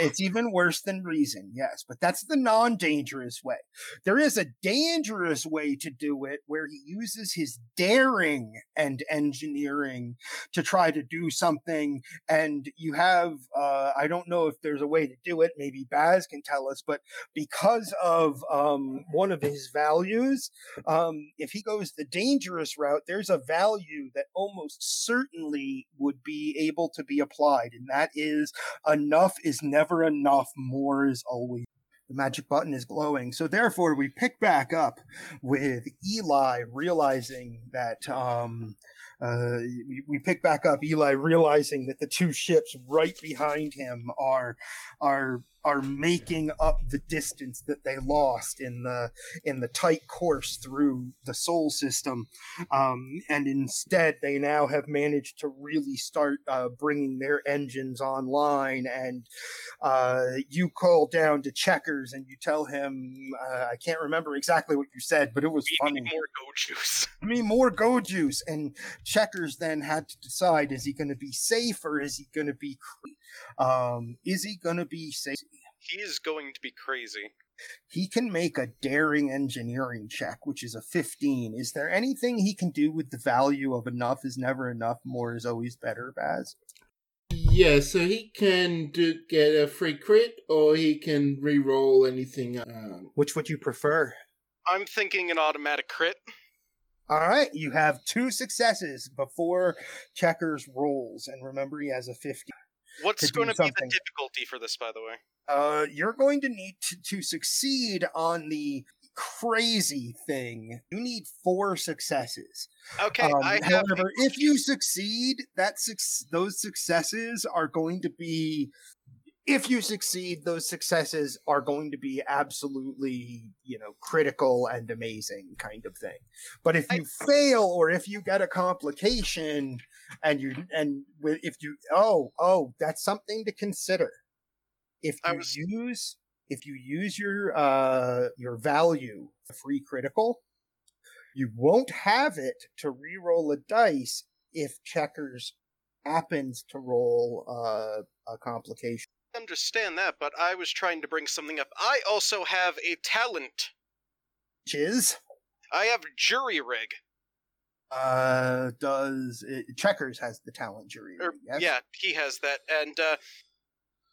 Speaker 1: it's even worse than reason, yes, but that's the non dangerous way. There is a dangerous way to do it where he uses his daring and engineering to try to do something. And you have, uh, I don't know if there's a way to do it, maybe Baz can tell us, but because of um, one of his values, um, if he goes the dangerous route, there's a value that almost certainly would be able to be applied, and that is enough is never enough, more is always. The magic button is glowing. So therefore, we pick back up with Eli realizing that um, uh, we pick back up Eli realizing that the two ships right behind him are are are making up the distance that they lost in the in the tight course through the Sol system um, and instead they now have managed to really start uh, bringing their engines online and uh, you call down to checkers and you tell him uh, i can't remember exactly what you said but it was
Speaker 3: We
Speaker 1: funny
Speaker 3: more go juice. *laughs*
Speaker 1: I mean, more go juice. And Checkers then had to decide: is he going to be safe or is he going to be? Um, is he going to be safe?
Speaker 3: He is going to be crazy.
Speaker 1: He can make a daring engineering check, which is a fifteen. Is there anything he can do with the value of enough is never enough, more is always better, Baz?
Speaker 4: Yeah, so he can do, get a free crit, or he can re-roll anything. Um,
Speaker 1: Which would you prefer?
Speaker 3: I'm thinking an automatic crit.
Speaker 1: All right, you have two successes before Checkers rolls, and remember he has a fifty.
Speaker 3: What's
Speaker 1: To
Speaker 3: going to be the difficulty for this, by the way?
Speaker 1: uh, you're going to need to, to succeed on the crazy thing. You need four successes.
Speaker 3: Okay,
Speaker 1: Um,
Speaker 3: I have.
Speaker 1: however, if you succeed, that suc those successes are going to be. If you succeed, those successes are going to be absolutely, you know, critical and amazing kind of thing. But if you fail, or if you get a complication, and you and if you oh oh, that's something to consider. If
Speaker 3: I
Speaker 1: you
Speaker 3: was-
Speaker 1: use if you use your uh your value free critical, you won't have it to re-roll a dice if checkers happens to roll uh, a complication.
Speaker 3: Understand that, but I was trying to bring something up. I also have a talent.
Speaker 1: Chiz,
Speaker 3: I have jury rig.
Speaker 1: uh, does it, Checkers has the talent jury?
Speaker 3: Or,
Speaker 1: yes?
Speaker 3: Yeah, he has that, and uh,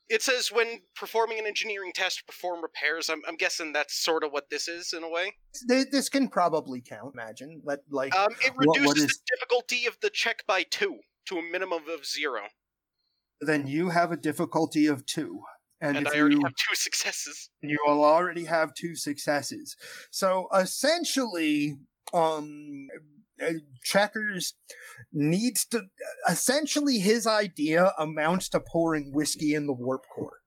Speaker 3: it says when performing an engineering test, perform repairs. I'm, I'm guessing that's sort of what this is in a way.
Speaker 1: Th- this can probably count. Imagine, let like
Speaker 3: Um, it
Speaker 1: What- what
Speaker 3: reduces the difficulty of the check by two to a minimum of zero,
Speaker 1: then you have a difficulty of two, and,
Speaker 3: and
Speaker 1: if
Speaker 3: I already
Speaker 1: you
Speaker 3: have two *laughs* successes.
Speaker 1: you will already have two successes. So essentially, um, uh, Checkers needs to. Essentially, his idea amounts to pouring whiskey in the warp core.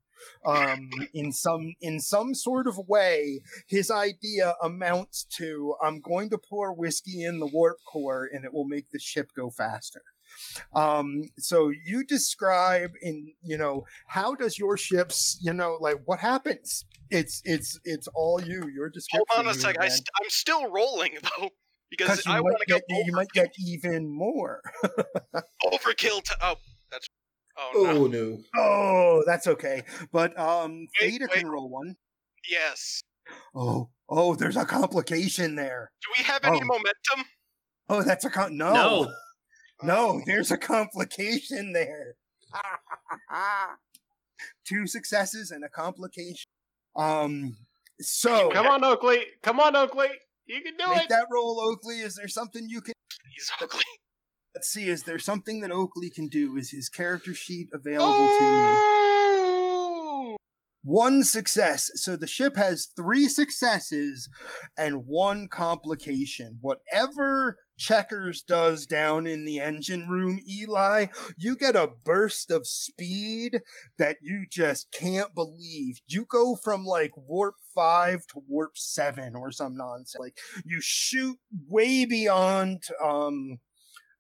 Speaker 1: Um, in some in some sort of way, his idea amounts to I'm going to pour whiskey in the warp core, and it will make the ship go faster. Um, so you describe in you know how does your ships you know like what happens? It's it's it's all you. You're
Speaker 3: just
Speaker 1: Hold
Speaker 3: on a
Speaker 1: you,
Speaker 3: sec. I st- I'm still rolling *laughs* though because
Speaker 1: because you
Speaker 3: I
Speaker 1: might
Speaker 3: want to go
Speaker 1: get you might get even more.
Speaker 3: overkill. *laughs* To oh, that's oh no.
Speaker 4: Oh no.
Speaker 1: oh, that's okay. But um,
Speaker 3: Wait,
Speaker 1: Theta
Speaker 3: wait.
Speaker 1: can roll one.
Speaker 3: Yes.
Speaker 1: Oh, oh, there's a complication there.
Speaker 3: Do we have any
Speaker 1: Oh.
Speaker 3: momentum?
Speaker 1: Oh, that's a con. No,
Speaker 2: No.
Speaker 1: No, there's a complication there. *laughs* Two successes and a complication. Um, so
Speaker 6: Come on, Oakley. Come on, Oakley. You can do
Speaker 1: make
Speaker 6: it.
Speaker 1: that roll, Oakley. Is there something you can?
Speaker 3: He's ugly.
Speaker 1: Let's see. Is there something that Oakley can do? Is his character sheet available to me? One success. So the ship has three successes and one complication. Whatever Checkers does down in the engine room, Eli, you get a burst of speed that you just can't believe. You go from like warp five to warp seven or some nonsense. Like you shoot way beyond, um,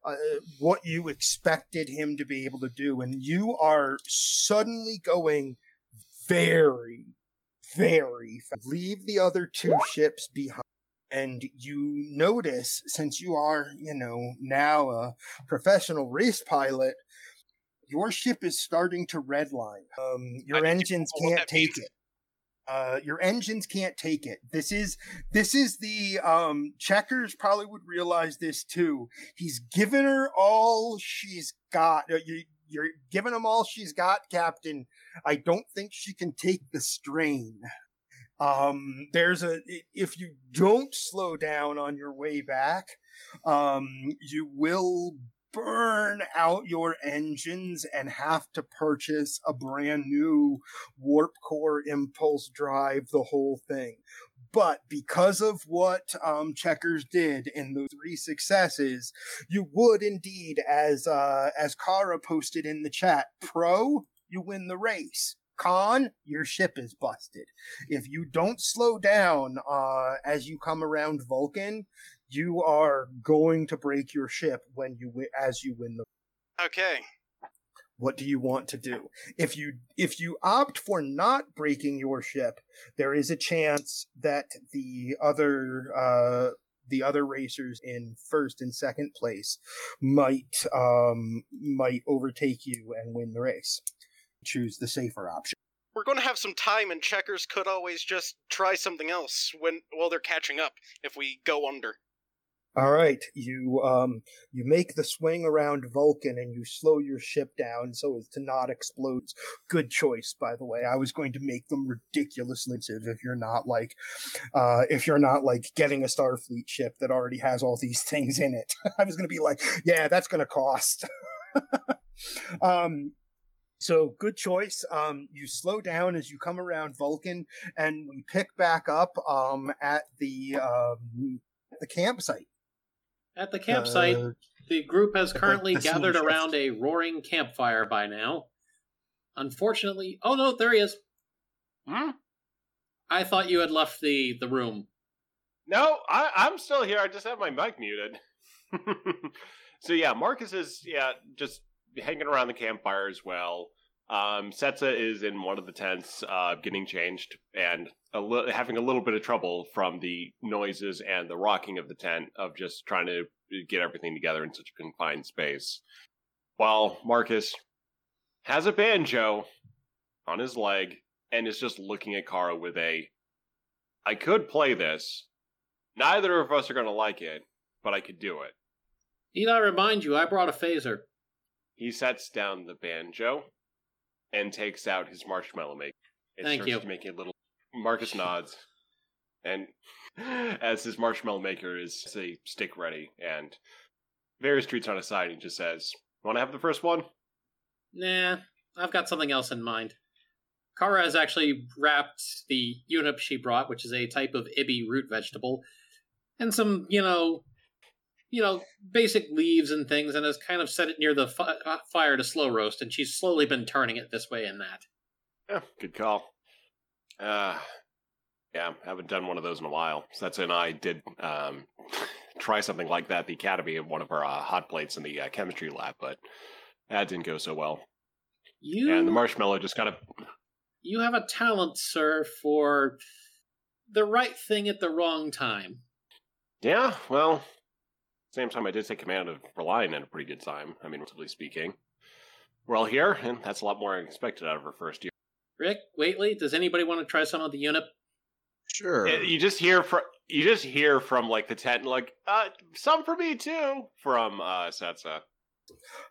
Speaker 1: uh, what you expected him to be able to do, and you are suddenly going very, very fast. Leave the other two ships behind. And you notice, since you are, you know, now a professional race pilot, your ship is starting to redline. Um, your
Speaker 3: I-
Speaker 1: engines can't take
Speaker 3: means.
Speaker 1: it. Uh, your engines can't take it. This is this is the um checkers probably would realize this too. He's given her all she's got. Uh, You, you're giving them all she's got, Captain. I don't think she can take the strain. Um, there's a, if you don't slow down on your way back, um, you will burn out your engines and have to purchase a brand new warp core impulse drive the whole thing but because of what um, checkers did in those three successes you would indeed as uh, as kara posted in the chat pro you win the race con your ship is busted if you don't slow down uh, as you come around vulcan you are going to break your ship when you wi- as you win the
Speaker 3: Okay.
Speaker 1: What do you want to do? If you if you opt for not breaking your ship there is a chance that the other uh the other racers in first and second place might um might overtake you and win the race. Choose the safer option.
Speaker 3: We're going to have some time, and checkers could always just try something else when while they're catching up if we go under.
Speaker 1: All right, you um you make the swing around Vulcan and you slow your ship down so as to not explode. Good choice, by the way. I was going to make them ridiculously expensive if you're not like uh if you're not like getting a Starfleet ship that already has all these *laughs* things in it. I was going to be like, yeah, that's going to cost. *laughs* um so good choice. Um, you slow down as you come around Vulcan, and we pick back up um at the um the campsite.
Speaker 2: At the campsite,
Speaker 1: Uh,
Speaker 2: the group has currently gathered around a roaring campfire by now. Unfortunately, oh no, there he is.
Speaker 6: Hmm?
Speaker 2: I thought you had left the the room.
Speaker 6: No, I, I'm still here. I just have my mic muted. *laughs* so yeah, Marcus is yeah just hanging around the campfire as well. Um, Setsa is in one of the tents, uh, getting changed and a li- having a little bit of trouble from the noises and the rocking of the tent of just trying to get everything together in such a confined space. While Marcus has a banjo on his leg and is just looking at Kara with a I could play this. Neither of us are going to like it, but I could do it.
Speaker 2: Need I remind you, I brought a phaser.
Speaker 6: He sets down the banjo and takes out his marshmallow maker. It
Speaker 2: Thank
Speaker 6: starts
Speaker 2: you.
Speaker 6: to make a little. Marcus nods, and *laughs* as his marshmallow maker is a stick ready, and various treats on his side, he just says, "Want to have the first one?"
Speaker 2: Nah, I've got something else in mind. Kara has actually wrapped the unip she brought, which is a type of ibi root vegetable, and some, you know, you know, basic leaves and things, and has kind of set it near the fi- uh, fire to slow roast, and she's slowly been turning it this way and that.
Speaker 6: Yeah, good call. Uh, yeah, haven't done one of those in a while. Setsa and I did um, *laughs* try something like that at the academy of one of our uh, hot plates in the uh, chemistry lab, but that didn't go so well.
Speaker 2: You
Speaker 6: And the marshmallow just kind of
Speaker 2: you have a talent, sir, for the right thing at the wrong time.
Speaker 6: Yeah, well, same time I did take command of Reliant at a pretty good time. I mean, relatively speaking. We're all here, and that's a lot more I expected out of her first year.
Speaker 2: Rick, Waitley, does anybody want to try some of the unip?
Speaker 5: Sure.
Speaker 6: You just hear from you just hear from like the tent, like uh, some for me too, from uh, Setsa.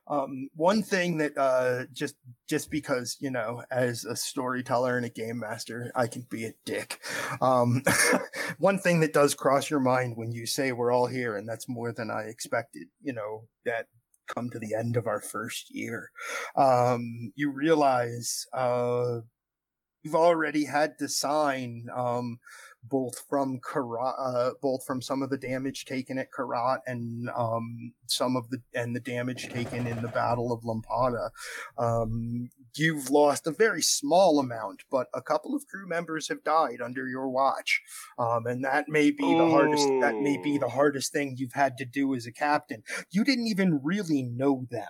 Speaker 1: Um, one thing that uh, just just because you know, as a storyteller and a game master, I can be a dick. Um, *laughs* one thing that does cross your mind when you say we're all here, and that's more than I expected. You know that come to the end of our first year, um, you realize uh, you've already had to sign um, both from Karat, uh, both from some of the damage taken at Karat and um, some of the and the damage taken in the Battle of Lampada. Um, you've lost a very small amount, but a couple of crew members have died under your watch, um, and that may be the hardest. That may be the hardest thing you've had to do as a captain. You didn't even really know them.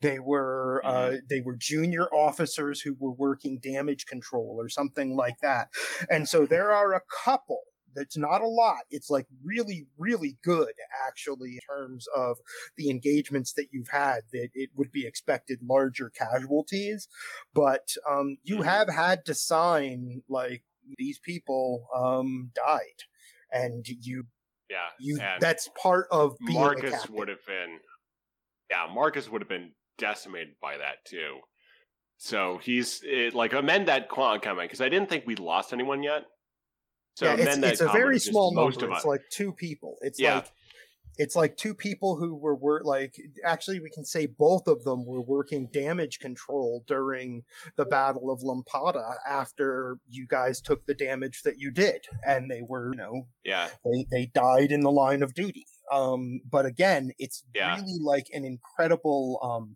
Speaker 1: They were uh, they were junior officers who were working damage control or something like that, and so there are a couple. That's not a lot. It's like really, really good actually in terms of the engagements that you've had. That it would be expected larger casualties, but um, you have had to sign like these people um, died, and you
Speaker 6: Yeah,
Speaker 1: you that's part of being
Speaker 6: Marcus would have been. Yeah, Marcus would have been decimated by that too. So he's it, like amend that quant comment because I didn't think we'd lost anyone yet. So
Speaker 1: yeah,
Speaker 6: amend
Speaker 1: it's,
Speaker 6: that
Speaker 1: it's a very small number. It's like two people. It's
Speaker 6: Yeah.
Speaker 1: like it's like two people who were, were like actually we can say both of them were working damage control during the Battle of Lampada after you guys took the damage that you did, and they were you know
Speaker 6: yeah,
Speaker 1: they they died in the line of duty. Um, but again, it's
Speaker 6: Yeah.
Speaker 1: really like an incredible. Um,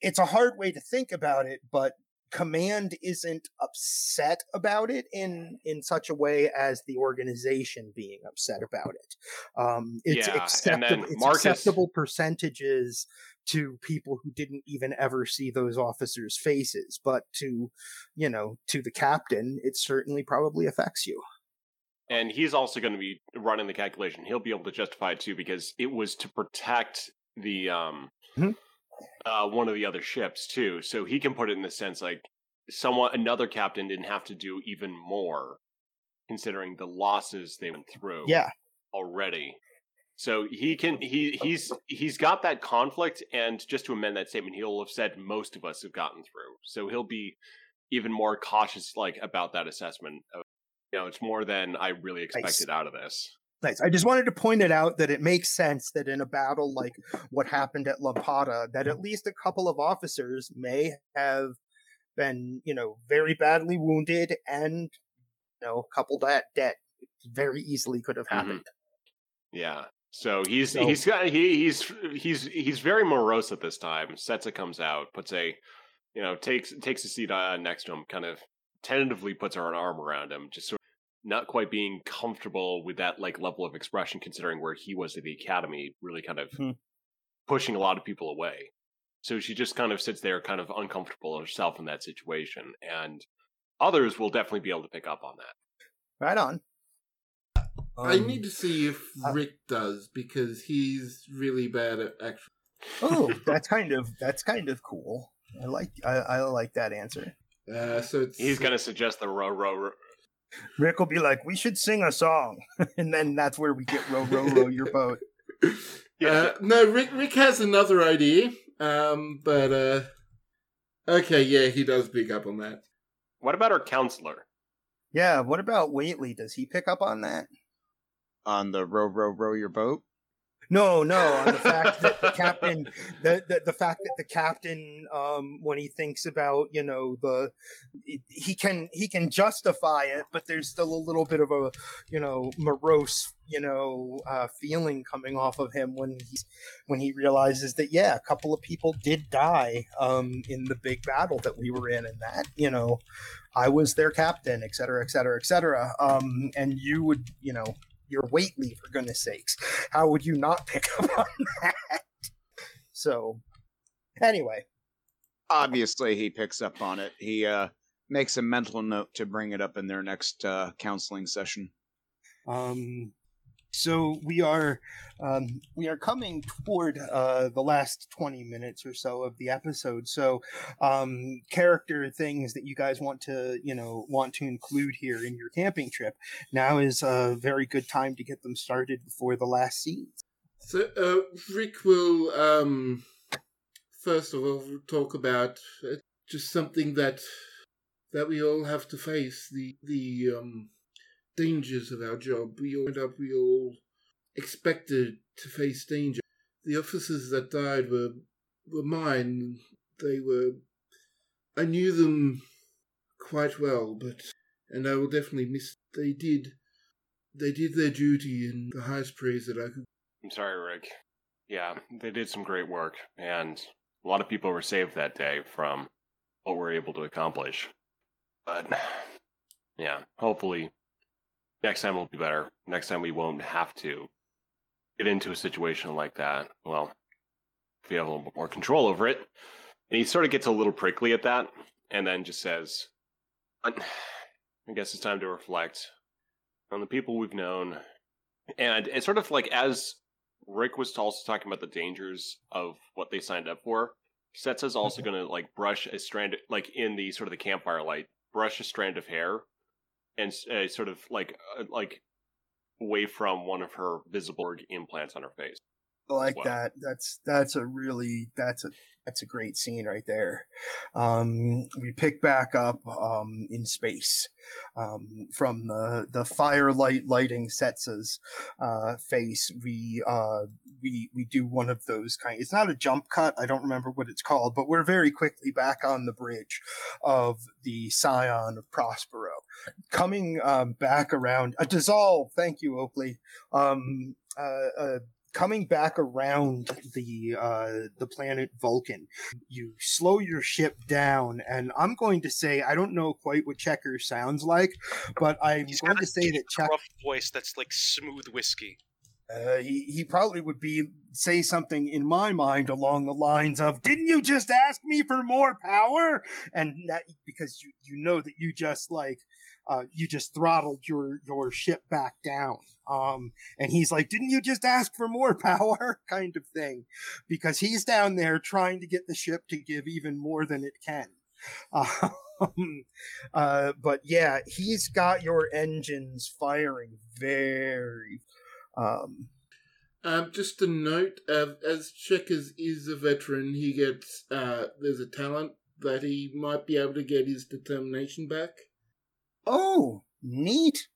Speaker 1: it's a hard way to think about it, but command isn't upset about it in in such a way as the organization being upset about it. Um, it's
Speaker 6: Yeah,
Speaker 1: acceptable. It's
Speaker 6: Marcus-
Speaker 1: acceptable percentages to people who didn't even ever see those officers' faces, but to you know to the captain, it certainly probably affects you.
Speaker 6: And he's also going to be running the calculation. He'll be able to justify it too because it was to protect the um
Speaker 1: Mhm.
Speaker 6: uh one of the other ships too. So he can put it in the sense like someone another captain didn't have to do even more considering the losses they went through
Speaker 1: Yeah.
Speaker 6: already. So he can he he's he's got that conflict and just to amend that statement he'll have said most of us have gotten through. So he'll be even more cautious like about that assessment of you know, it's more than I really expected out of this.
Speaker 1: Nice. I just wanted to point it out that it makes sense that in a battle like what happened at Lampada, that at least a couple of officers may have been, you know, very badly wounded and, you know, a couple that dead. Very easily could have
Speaker 6: Mhm.
Speaker 1: happened.
Speaker 6: Yeah. So he's
Speaker 1: So-
Speaker 6: he's got he he's he's he's very morose at this time. Setsa comes out, puts a you know takes takes a seat uh, next to him, kind of tentatively puts her arm around him, just sort of not quite being comfortable with that like level of expression, considering where he was at the academy, really kind of
Speaker 1: Hmm.
Speaker 6: pushing a lot of people away. So she just kind of sits there, kind of uncomfortable herself in that situation, and others will definitely be able to pick up on that.
Speaker 1: Right on.
Speaker 4: I
Speaker 1: Um,
Speaker 4: need to see if
Speaker 1: uh,
Speaker 4: Rick does because he's really bad at actually.
Speaker 1: Oh, *laughs* that's kind of that's kind of cool. I like I, I like that answer.
Speaker 4: Uh, so it's
Speaker 6: He's going to suggest the row, row, row.
Speaker 1: Rick will be like, "We should sing a song," *laughs* and then that's where we get row, row, row your boat. *laughs*
Speaker 6: Yeah.
Speaker 4: Uh, no, Rick. Rick has another idea. Um, but uh, okay, yeah, he does pick up on that.
Speaker 6: what about our counselor?
Speaker 1: Yeah. What about Waitley? Does he pick up on that?
Speaker 5: On the row, row, row your boat.
Speaker 1: No, no, on the fact that the captain, the, the the fact that the captain, um, when he thinks about, you know, the, he can he can justify it, but there's still a little bit of a, you know, morose, you know, uh, feeling coming off of him when he's when he realizes that yeah, a couple of people did die, um, in the big battle that we were in, and that, you know, I was their captain, et cetera, et cetera, et cetera. Um, and you would, you know, your Waitley, for goodness sakes how would you not pick up on that so anyway
Speaker 5: Obviously, he picks up on it. He uh, makes a mental note to bring it up in their next uh, counseling session.
Speaker 1: um so we are um we are coming toward uh the last 20 minutes or so of the episode. So um character things that you guys want to you know want to include here in your camping trip. Now is a very good time to get them started before the last scene.
Speaker 4: So uh, Rick will um, first of all talk about uh, just something that that we all have to face the the um, dangers of our job. We all up. We all expected to face danger. The officers that died were were mine. They were. I knew them quite well, but and I will definitely miss. They did. They did their duty in the highest praise that I could.
Speaker 6: I'm sorry, Rick. Yeah, they did some great work, and a lot of people were saved that day from what we're able to accomplish. But, yeah, hopefully next time we'll be better. Next time we won't have to get into a situation like that. Well, if we have a little bit more control over it. And he sort of gets a little prickly at that, and then just says, I guess it's time to reflect on the people we've known. And it's sort of like as Rick was also talking about the dangers of what they signed up for. Setsa's also mm-hmm. going to like brush a strand, like in the sort of the campfire light, brush a strand of hair, and uh, sort of like uh, like away from one of her visible implants on her face.
Speaker 1: I like
Speaker 6: Wow.
Speaker 1: that. That's that's a really that's a that's a great scene right there. Um, we pick back up um, in space um, from the the firelight lighting Setsa's uh, face. We uh, we we do one of those kind. It's not a jump cut. I don't remember what it's called, but we're very quickly back on the bridge of the Scion of Prospero, coming um, back around. A dissolve. Thank you, Oakley. Um, uh, uh, coming back around the uh, the planet Vulcan, you slow your ship down, and I'm going to say I don't know quite what Checker sounds like, but I'm
Speaker 3: He's
Speaker 1: going to say that Checker.
Speaker 3: rough voice that's like smooth whiskey.
Speaker 1: Uh, he he probably would be say something in my mind along the lines of "Didn't you just ask me for more power?" And that because you you know that you just like uh, you just throttled your your ship back down. Um, and he's like, "Didn't you just ask for more *laughs* power?" kind of thing, because he's down there trying to get the ship to give even more than it can. *laughs* Um, uh, but yeah, he's got your engines firing very um,
Speaker 4: Um, just a note: uh, as Checkers is a veteran, he gets uh, there's a talent that he might be able to get his determination back.
Speaker 1: Oh, neat.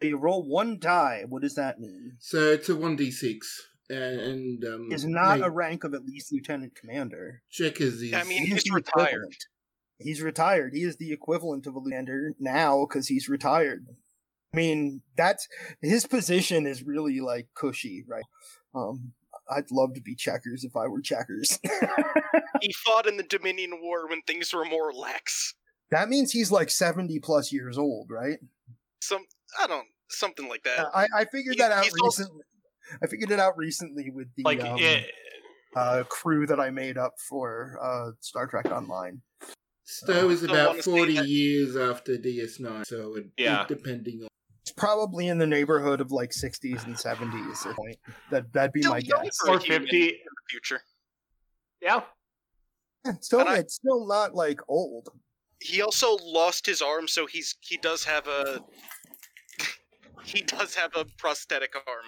Speaker 1: You roll one die. What does that mean?
Speaker 4: So it's a one d six, and um,
Speaker 1: Is not
Speaker 4: mate,
Speaker 1: a rank of at least lieutenant commander.
Speaker 4: Checkers is. the.
Speaker 3: I mean,
Speaker 1: He is
Speaker 3: he's retired.
Speaker 1: equivalent. He's retired. He is the equivalent of a lieutenant now because he's retired. I mean, that's his position is really like cushy, right? Um, I'd love to be checkers if I were checkers. *laughs*
Speaker 3: He fought in the Dominion War when things were more lax.
Speaker 1: That means he's like seventy plus years old, right?
Speaker 3: Some I don't something like that.
Speaker 1: I, I figured
Speaker 3: He-
Speaker 1: that out
Speaker 3: he's also-
Speaker 1: recently. I figured it out recently with the
Speaker 6: Like,
Speaker 1: um,
Speaker 6: it,
Speaker 1: uh, crew that I made up for uh, Star Trek Online.
Speaker 4: STO is about forty
Speaker 3: that-
Speaker 4: years after DS9, so it,
Speaker 6: Yeah.
Speaker 4: depending on.
Speaker 1: It's probably in the neighborhood of like 60s and 70s at point. That that'd be
Speaker 3: Still
Speaker 1: my guess.
Speaker 3: for a
Speaker 6: or
Speaker 3: human
Speaker 6: 50.
Speaker 3: in the future.
Speaker 6: Yeah.
Speaker 1: Yeah, Still,
Speaker 3: And I-
Speaker 1: it's still not like old.
Speaker 3: He also lost his arm, so he's he does have a *laughs* he does have a prosthetic arm.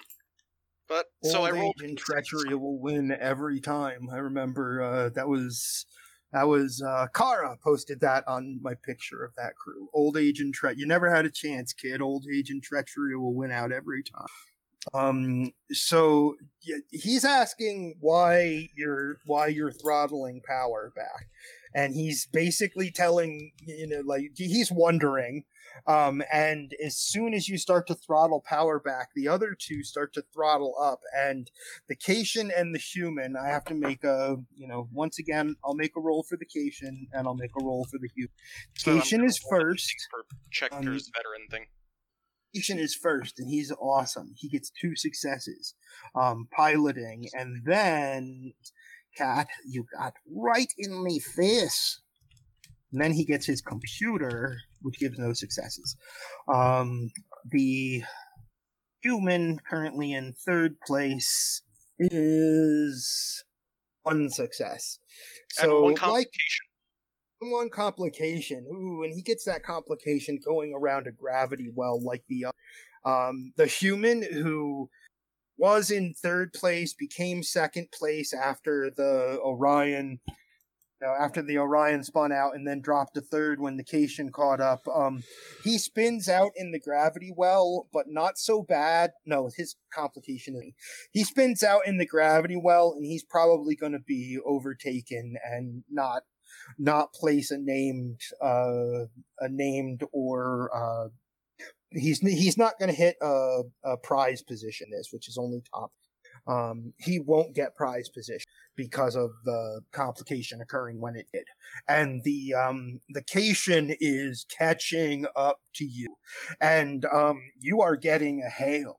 Speaker 3: But so
Speaker 1: Old
Speaker 3: I rolled
Speaker 1: and treachery will win every time. I remember uh, that was that was uh, Kara posted that on my picture of that crew. Old age and tre You never had a chance, kid. Old age and treachery will win out every time. Um. So he's asking why you're why you're throttling power back, and he's basically telling you know like he's wondering um, and as soon as you start to throttle power back, the other two start to throttle up. And the Caitian and the human, I have to make a, you know, once again, I'll make a roll for the Caitian and I'll make a roll for the human.
Speaker 3: so Caitian
Speaker 1: is first.
Speaker 3: for Checker's veteran thing.
Speaker 1: Caitian is first, and he's awesome. He gets two successes, um, piloting, and then, Cat, you got right in my face. And then he gets his computer, which gives no successes. Um, the human currently in third place is one success.
Speaker 3: and
Speaker 1: So,
Speaker 3: one
Speaker 1: like
Speaker 3: complication.
Speaker 1: one complication. Ooh, and he gets that complication going around a gravity well, like the um the human who was in third place became second place after the Orion. You know, after the Orion spun out and then dropped to third when the Caitian caught up, um, he spins out in the gravity well, but not so bad. No, his complication is he spins out in the gravity well, and he's probably going to be overtaken and not not place a named uh a named or uh he's he's not going to hit a, a prize position this which is only top um he won't get prize position because of the complication occurring when it did and the um the caitian is catching up to you and um you are getting a hail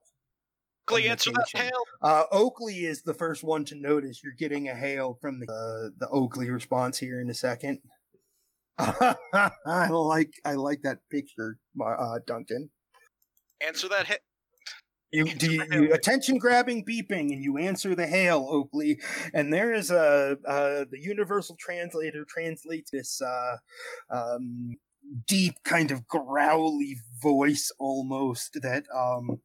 Speaker 3: Glee, answer that hail.
Speaker 1: uh, Oakley is the first one to notice. You're getting a hail from the uh, the Oakley response here in a second. *laughs* I like I like that picture, uh, Duncan.
Speaker 3: Answer that hit.
Speaker 1: You, do you, you attention grabbing beeping and you answer the hail, Oakley, and there is a uh, the universal translator translates this uh, um, deep kind of growly voice almost that um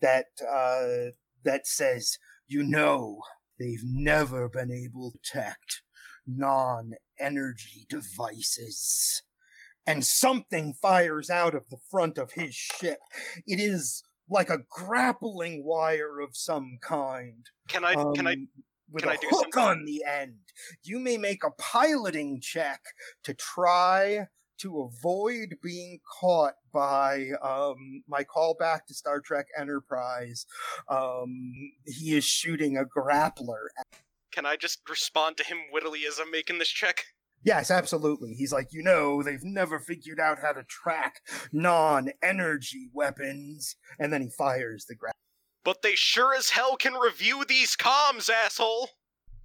Speaker 1: that uh that says you know they've never been able to detect non-energy devices and something fires out of the front of his ship it is like a grappling wire of some kind
Speaker 3: Can I? can I?
Speaker 1: um, with
Speaker 3: can
Speaker 1: a
Speaker 3: I do
Speaker 1: hook
Speaker 3: something?
Speaker 1: on the end. You may make a piloting check to try to avoid being caught by um, my callback to Star Trek Enterprise. Um, he is shooting a grappler.
Speaker 3: Can I just respond to him wittily as I'm making this check?
Speaker 1: Yes, absolutely. He's like, you know, they've never figured out how to track non-energy weapons, and then he fires the grappler.
Speaker 3: But they sure as hell can review these comms, asshole.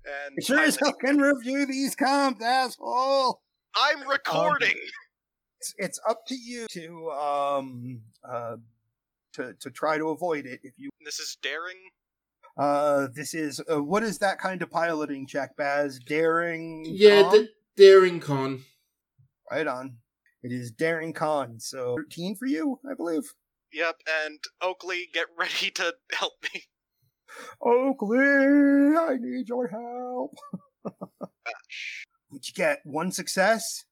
Speaker 3: And
Speaker 1: Sure as hell can *laughs* review these comms, asshole.
Speaker 3: I'm recording.
Speaker 1: it's, it's up to you to um uh to to try to avoid it if you
Speaker 3: this is daring.
Speaker 1: uh this is uh, what is that kind of piloting check baz daring
Speaker 4: Yeah,
Speaker 1: con?
Speaker 4: The daring con.
Speaker 1: right on it is daring con so 13 for you i believe
Speaker 3: Yep. And Oakley, get ready to *laughs* help me.
Speaker 1: oakley i need your help
Speaker 3: shh.
Speaker 1: did you get one success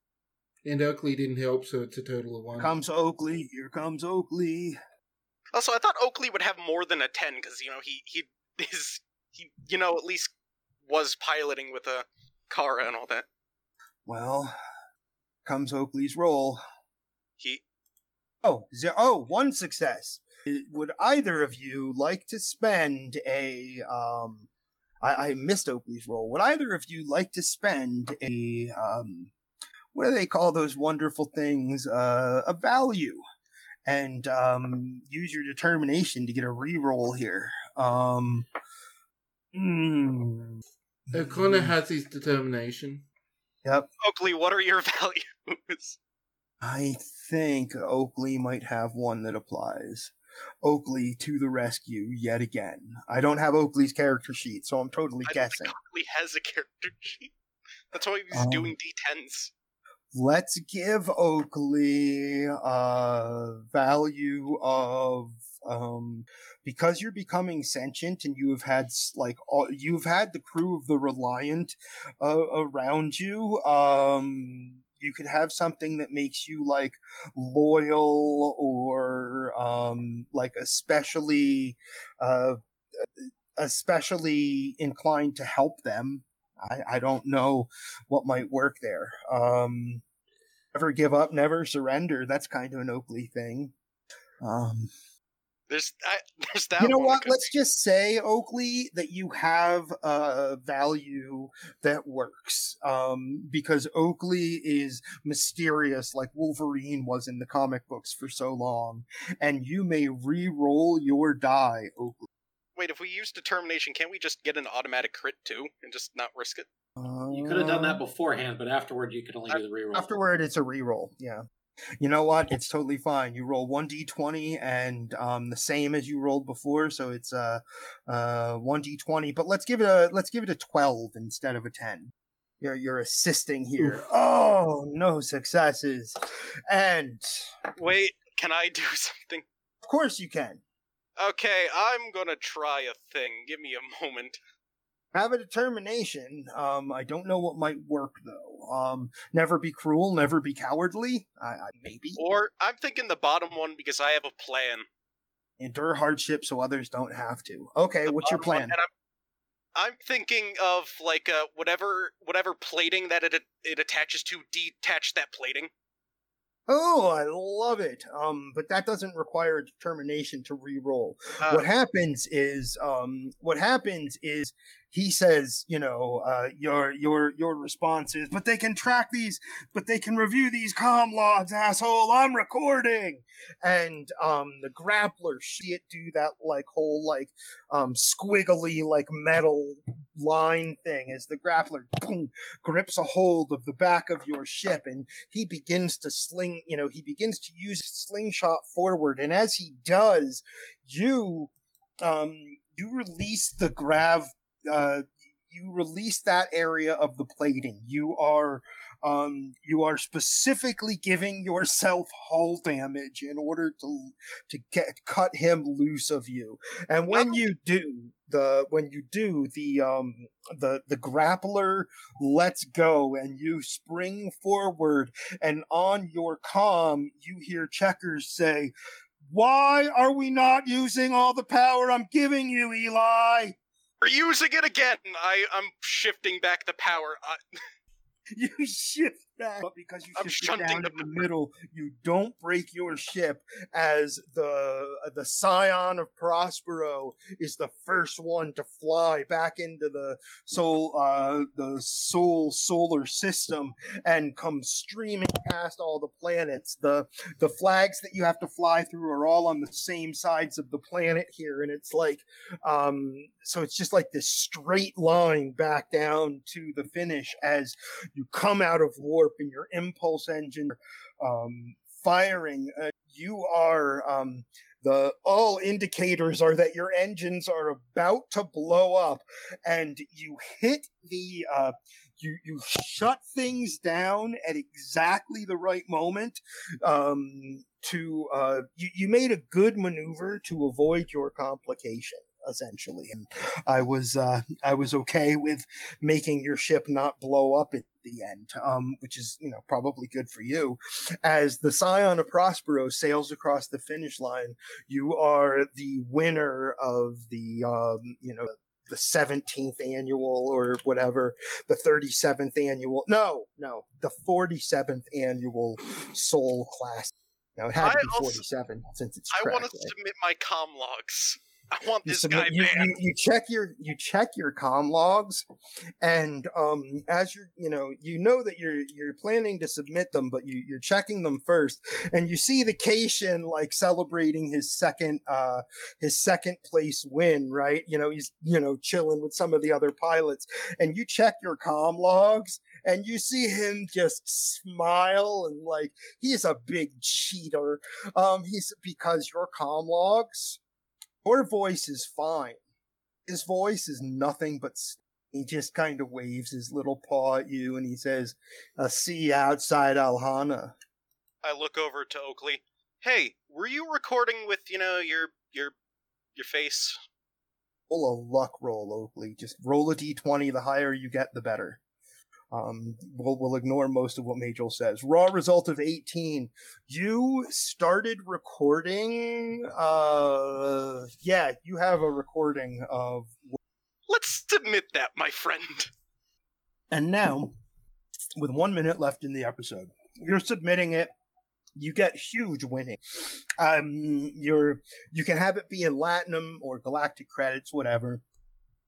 Speaker 4: And Oakley didn't help, so it's a total of one.
Speaker 1: comes oakley here comes oakley
Speaker 3: Also, I thought Oakley would have more than a ten because you know he he *laughs* is he you know at least was piloting with a car and all that.
Speaker 1: Well comes oakley's roll
Speaker 3: He
Speaker 1: Oh, zero, oh, one success. Would either of you like to spend a um I, I missed Oakley's roll. Would either of you like to spend a um what do they call those wonderful things? Uh a value. And um use your determination to get a reroll here. Um hmm.
Speaker 4: O'Connor has his determination.
Speaker 1: Yep.
Speaker 3: Oakley, what are your *laughs* values?
Speaker 1: I think Oakley might have one that applies. Oakley to the rescue yet again. I don't have Oakley's character sheet, so I'm totally
Speaker 3: I
Speaker 1: guessing.
Speaker 3: Oakley has a character *laughs* sheet. That's why he's
Speaker 1: Um,
Speaker 3: doing D10s.
Speaker 1: let's give Oakley a value of um because you're becoming sentient and you have had like all, you've had the crew of the Reliant uh, around you. Um, you could have something that makes you like loyal or um like especially uh especially inclined to help them. I, I don't know what might work there. Um, never give up, never surrender. That's kind of an Oakley thing. Um,
Speaker 3: There's I, *laughs* there's that.
Speaker 1: you know what? Let's
Speaker 3: be.
Speaker 1: just say, Oakley, that you have a value that works. Um, because Oakley is mysterious, like Wolverine was in the comic books for so long, and you may re-roll your die, Oakley.
Speaker 3: Wait, if we use determination, can't we just get an automatic crit too and just not risk it?
Speaker 2: You could have done
Speaker 1: Uh,
Speaker 2: that beforehand, but afterward you can only do the reroll.
Speaker 1: Afterward, it's a reroll. Yeah. You know what? It's totally fine. You roll one d20 and um, the same as you rolled before, so it's uh uh one d20. But let's give it a let's give it a 12 instead of a 10. You're you're assisting here. Oh, no successes, and
Speaker 3: Wait, can I do *laughs* something?
Speaker 1: of course you can
Speaker 3: Okay, I'm gonna try a thing. Give me a moment.
Speaker 1: Have a determination. Um, I don't know what might work though. Um, never be cruel, never be cowardly. I, I maybe
Speaker 3: Or I'm thinking the bottom one because I have a plan.
Speaker 1: endure hardship so others don't have to. Okay,
Speaker 3: The
Speaker 1: what's your
Speaker 3: bottom one,
Speaker 1: plan?
Speaker 3: I'm, I'm thinking of like uh, whatever whatever plating that it it attaches to. Detach that plating.
Speaker 1: Oh, I love it. Um, but that doesn't require determination to re-roll.
Speaker 3: Uh,
Speaker 1: what happens is, um, what happens is he says, you know, uh, your your your response is, but they can track these, but they can review these com logs, asshole. I'm recording, and um, the grappler see it do that like whole like um squiggly like metal line thing as the grappler boom, grips a hold of the back of your ship and he begins to sling, you know, he begins to use slingshot forward. And as he does, you, um, you release the grav, uh, you release that area of the plating. You are, um, you are specifically giving yourself hull damage in order to, to get, cut him loose of you. And when you do, the, when you do, the, um, the, the grappler lets go and you spring forward and on your comm you hear checkers say why are we not using all the power i'm giving you eli
Speaker 3: We're using it again. I I'm shifting back the power. I, *laughs*
Speaker 1: you shift back but because you
Speaker 3: I'm
Speaker 1: down
Speaker 3: the
Speaker 1: in the middle. You don't break your ship as the the scion of prospero is the first one to fly back into the Sol uh the Sol solar system and come streaming past all the planets. The the flags that you have to fly through are all on the same sides of the planet here. And it's like um so it's just like this straight line back down to the finish as you come out of warp and your impulse engine um, firing. Uh, you are um, the all indicators are that your engines are about to blow up, and you hit the. Uh, you, you shut things down at exactly the right moment um, to uh, you, you made a good maneuver to avoid your complication essentially and i was uh i was okay with making your ship not blow up at the end um which is you know probably good for you as the scion of prospero sails across the finish line you are the winner of the um you know the 17th annual or whatever the 37th annual no no the 47th annual Sol class now it had to
Speaker 3: I
Speaker 1: be
Speaker 3: also-
Speaker 1: 47 since it's
Speaker 3: I want to
Speaker 1: right?
Speaker 3: submit my com logs. I want
Speaker 1: you,
Speaker 3: this
Speaker 1: submit-
Speaker 3: guy
Speaker 1: you, you, you check your you check your com logs and um as you're you know you know that you're you're planning to submit them but you you're checking them first and you see the Caitian like celebrating his second uh his second place win right? You know he's you know chilling with some of the other pilots and you check your com logs and you see him just smile and like he's a big cheater. Um he's because your com logs your voice is fine. His voice is nothing but He just kind of waves his little paw at you and he says, I'll see you outside Alhana.
Speaker 3: I look over to Oakley. Hey, were you recording with, you know, your your your face?
Speaker 1: Roll a luck roll, Oakley. Just roll a d20. The higher you get, the better. Um, we'll, we'll ignore most of what Majel says. Raw result of 18. You started recording. Uh, yeah, you have a recording of.
Speaker 3: Let's submit that, my friend.
Speaker 1: And now, with one minute left in the episode, you're submitting it. You get huge winning. Um, you're you can have it be in Latinum or Galactic credits, whatever.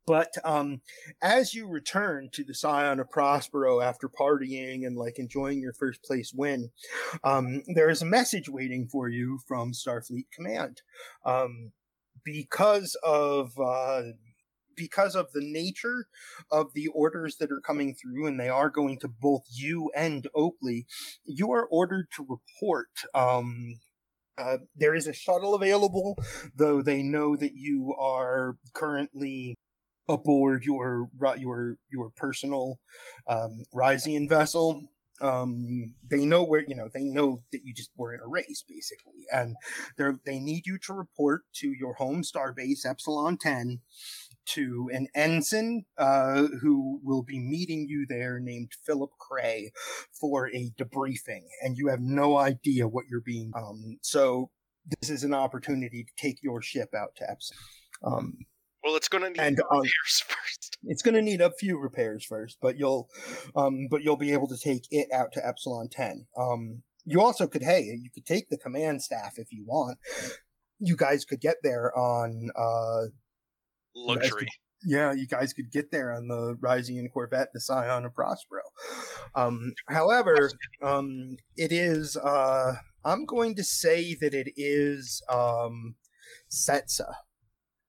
Speaker 1: But um, as you return to the Scion of Prospero after partying and like enjoying your first place win, um, there is a message waiting for you from Starfleet Command. Um, because of uh, because of the nature of the orders that are coming through, and they are going to both you and Oakley, you are ordered to report. Um, uh, there is a shuttle available, though they know that you are currently aboard your your your personal um, Risian vessel. Um, they know where you know they know that you just were in a race basically, and they they need you to report to your home star base Epsilon Ten to an ensign uh, who will be meeting you there named Philip Cray for a debriefing, and you have no idea what you're being. Um, so this is an opportunity to take your ship out to Epsilon. Um,
Speaker 3: Well, it's going to need
Speaker 1: And,
Speaker 3: repairs
Speaker 1: um, *laughs*
Speaker 3: first.
Speaker 1: it's going to need a few repairs first, but you'll, um, but you'll be able to take it out to Epsilon Ten. Um, you also could, hey, you could take the command staff if you want. You guys could get there on, uh,
Speaker 3: Luxury.
Speaker 1: yeah, you guys could get there on the Risian Corvette, the Scion of Prospero. Um, however, um, it is, uh, I'm going to say that it is, um, Setsa.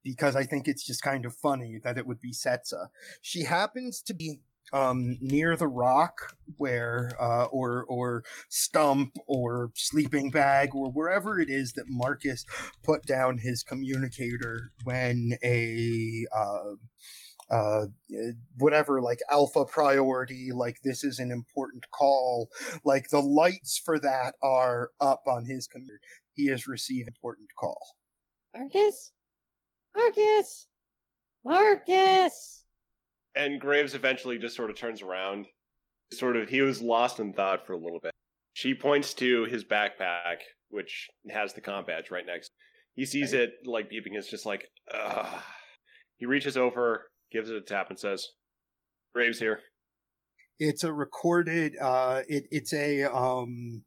Speaker 1: Because I think it's just kind of funny that it would be Setsa. She happens to be um, near the rock where, uh, or or stump or sleeping bag or wherever it is that Marcus put down his communicator when a uh, uh, whatever like alpha priority, like this is an important call, like the lights for that are up on his computer. He has received important call.
Speaker 8: Marcus? Marcus? Marcus!
Speaker 6: And Graves eventually just sort of turns around. Sort of, he was lost in thought for a little bit. She points to his backpack, which has the comp badge right next. He sees it like beeping. It's just like, ugh. He reaches over, gives it a tap, and says, "Graves here."
Speaker 1: It's a recorded. Uh, it it's a um,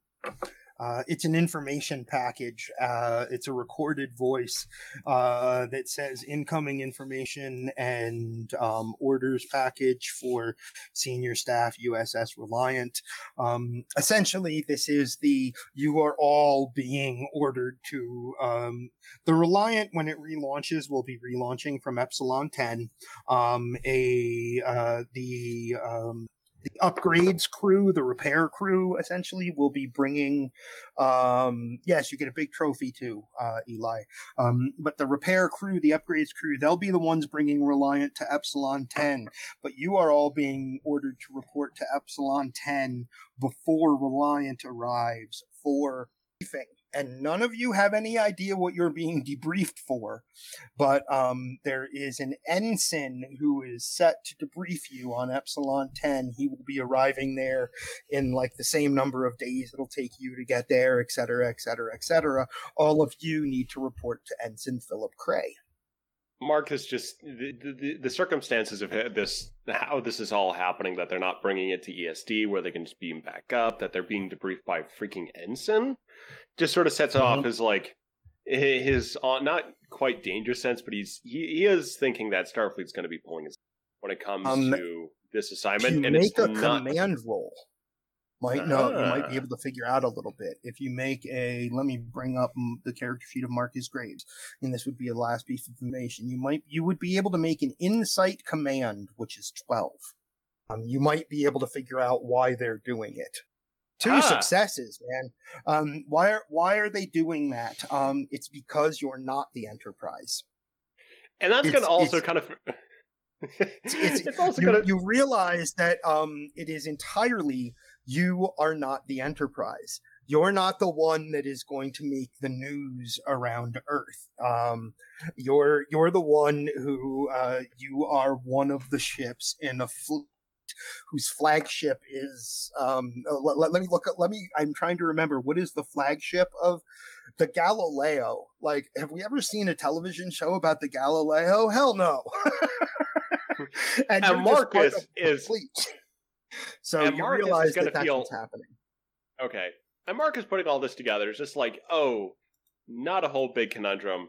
Speaker 1: uh, it's an information package. Uh, it's a recorded voice uh, that says incoming information and um, orders package for senior staff USS Reliant. Um, essentially, this is the you are all being ordered to um, the Reliant when it relaunches will be relaunching from Epsilon 10. Um, a uh, the um, the upgrades crew, the repair crew, essentially will be bringing. Um, yes, you get a big trophy too, uh, Eli. Um, but the repair crew, the upgrades crew, they'll be the ones bringing Reliant to Epsilon 10. But you are all being ordered to report to Epsilon 10 before Reliant arrives for briefing. And none of you have any idea what you're being debriefed for but um, there is an ensign who is set to debrief you on Epsilon 10. He will be arriving there in like the same number of days it'll take you to get there, et cetera, et cetera, et cetera. All of you need to report to Ensign Philip Cray.
Speaker 6: Marcus just the, the the circumstances of this, how this is all happening, that they're not bringing it to ESD where they can just beam back up, that they're being debriefed by freaking ensign, just sort of sets off
Speaker 1: Mhm.
Speaker 6: his like his uh, not quite danger sense, but he's he, he is thinking that Starfleet's going to be pulling his when it comes
Speaker 1: Um,
Speaker 6: to this assignment, and it's
Speaker 1: make a
Speaker 6: not.
Speaker 1: command roll. Might know you might be
Speaker 6: Ah.
Speaker 1: able to figure out a little bit if you make a. Let me bring up the character sheet of Marcus Graves, and this would be a last piece of information. You might you would be able to make an insight command, which is twelve. Um, you might be able to figure out why they're doing it. Two
Speaker 6: Ah.
Speaker 1: successes, man. Um, why are why are they doing that? Um, it's because you're not the Enterprise.
Speaker 6: and that's going to also
Speaker 1: it's-
Speaker 6: kind of it's, *laughs*
Speaker 1: it's-
Speaker 6: also
Speaker 1: you,
Speaker 6: gonna
Speaker 1: you realize that um, it is entirely you are not the Enterprise. You're not the one that is going to make the news around Earth. Um, you're you're the one who uh, you are one of the ships in a fleet whose flagship is um uh, let, let, let me look let me i'm trying to remember what is the flagship of the galileo like have we ever seen a television show about the galileo hell no and, *laughs*
Speaker 6: And
Speaker 1: you're just part
Speaker 6: Marcus is-
Speaker 1: fleet. *laughs* so you
Speaker 6: Marcus
Speaker 1: realize that that's
Speaker 6: feel-
Speaker 1: what's happening
Speaker 6: okay. And Mark is putting all this together. It's just like, oh, not a whole big conundrum.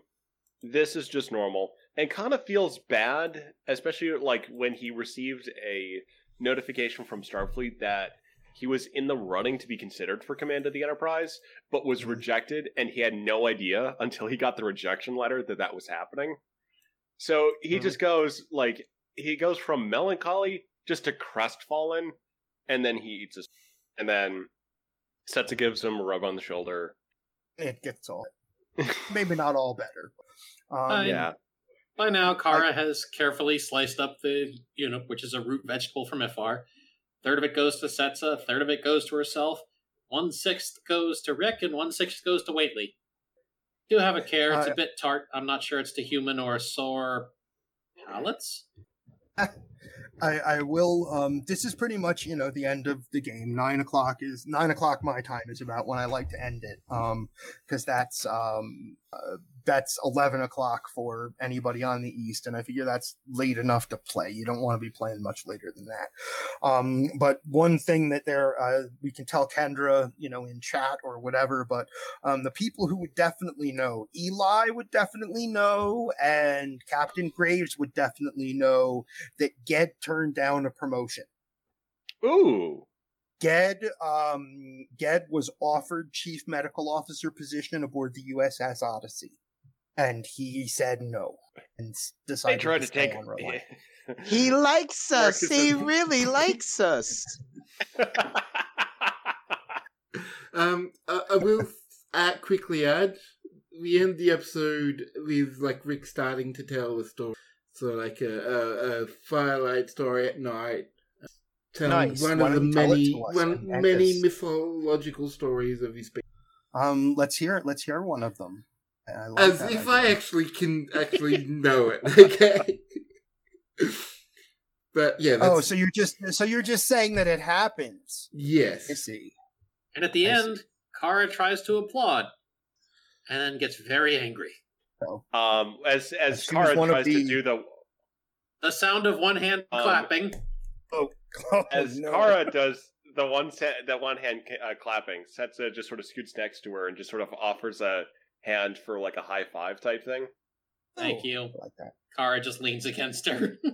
Speaker 6: This is just normal, and kind of feels bad, especially like when he received a notification from Starfleet that he was in the running to be considered for command of the Enterprise, but was rejected, and he had no idea until he got the rejection letter that that was happening. So he
Speaker 1: Mhm.
Speaker 6: just goes like he goes from melancholy just to crestfallen, and then he eats his, and then Setsa gives him a rub on the shoulder.
Speaker 1: it gets all *laughs* maybe not all better um,
Speaker 2: Uh,
Speaker 6: Yeah,
Speaker 2: By now, Kara has carefully sliced up the unit, which is a root vegetable from Ifar. Third of it goes to Setsa, a third of it goes to herself, one sixth goes to Rick, and one sixth goes to Waitley. Do have a care. It's
Speaker 1: Uh,
Speaker 2: a bit tart. I'm not sure it's to human or sore palates. *laughs*
Speaker 1: I, I will. Um, this is pretty much you know the end of the game. Nine o'clock is nine o'clock my time is about when I like to end it. Um, because that's um uh, that's eleven o'clock for anybody on the east, and I figure that's late enough to play. You don't want to be playing much later than that. Um, but one thing that there uh, we can tell Kendra, you know, in chat or whatever, but um, the people who would definitely know, Eli would definitely know, and Captain Graves would definitely know that Ged turned down a promotion.
Speaker 6: Ooh.
Speaker 1: Ged, um, Ged was offered chief medical officer position aboard the USS Odyssey, and he said no and s-
Speaker 6: They
Speaker 1: decided
Speaker 6: tried
Speaker 1: to
Speaker 6: to take.
Speaker 1: on Reliant.
Speaker 5: He *laughs* *laughs* likes us. He really likes us.
Speaker 4: Um, I, I will add, quickly add, we end the episode with like Rick starting to tell the story. So like a, a, a firelight story at night. Telling
Speaker 1: Nice.
Speaker 4: one of the
Speaker 1: don't you tell it
Speaker 4: many, one, many mythological stories of his people.
Speaker 1: Um, let's hear it. Let's hear one of them. I like
Speaker 4: As
Speaker 1: that
Speaker 4: if
Speaker 1: idea.
Speaker 4: I actually can actually know it, *laughs* okay? but yeah, that's,
Speaker 1: Oh, so you're just so you're just saying that it happens.
Speaker 4: yes.
Speaker 1: I see.
Speaker 2: And at the
Speaker 1: I see.
Speaker 2: end, Kara tries to applaud and then gets very angry.
Speaker 6: um, as as
Speaker 1: She
Speaker 6: Kara
Speaker 1: one
Speaker 6: tries
Speaker 1: the-
Speaker 6: to do the
Speaker 2: The sound of one hand
Speaker 6: Um,
Speaker 2: clapping.
Speaker 1: Oh, *laughs* oh
Speaker 6: as
Speaker 1: no.
Speaker 6: Kara does the one set that one hand uh, clapping, Setsa just sort of scoots next to her and just sort of offers a hand for like a high five type thing.
Speaker 2: Thank
Speaker 1: Oh,
Speaker 2: you.
Speaker 1: I like that.
Speaker 2: Kara just leans against her. *laughs*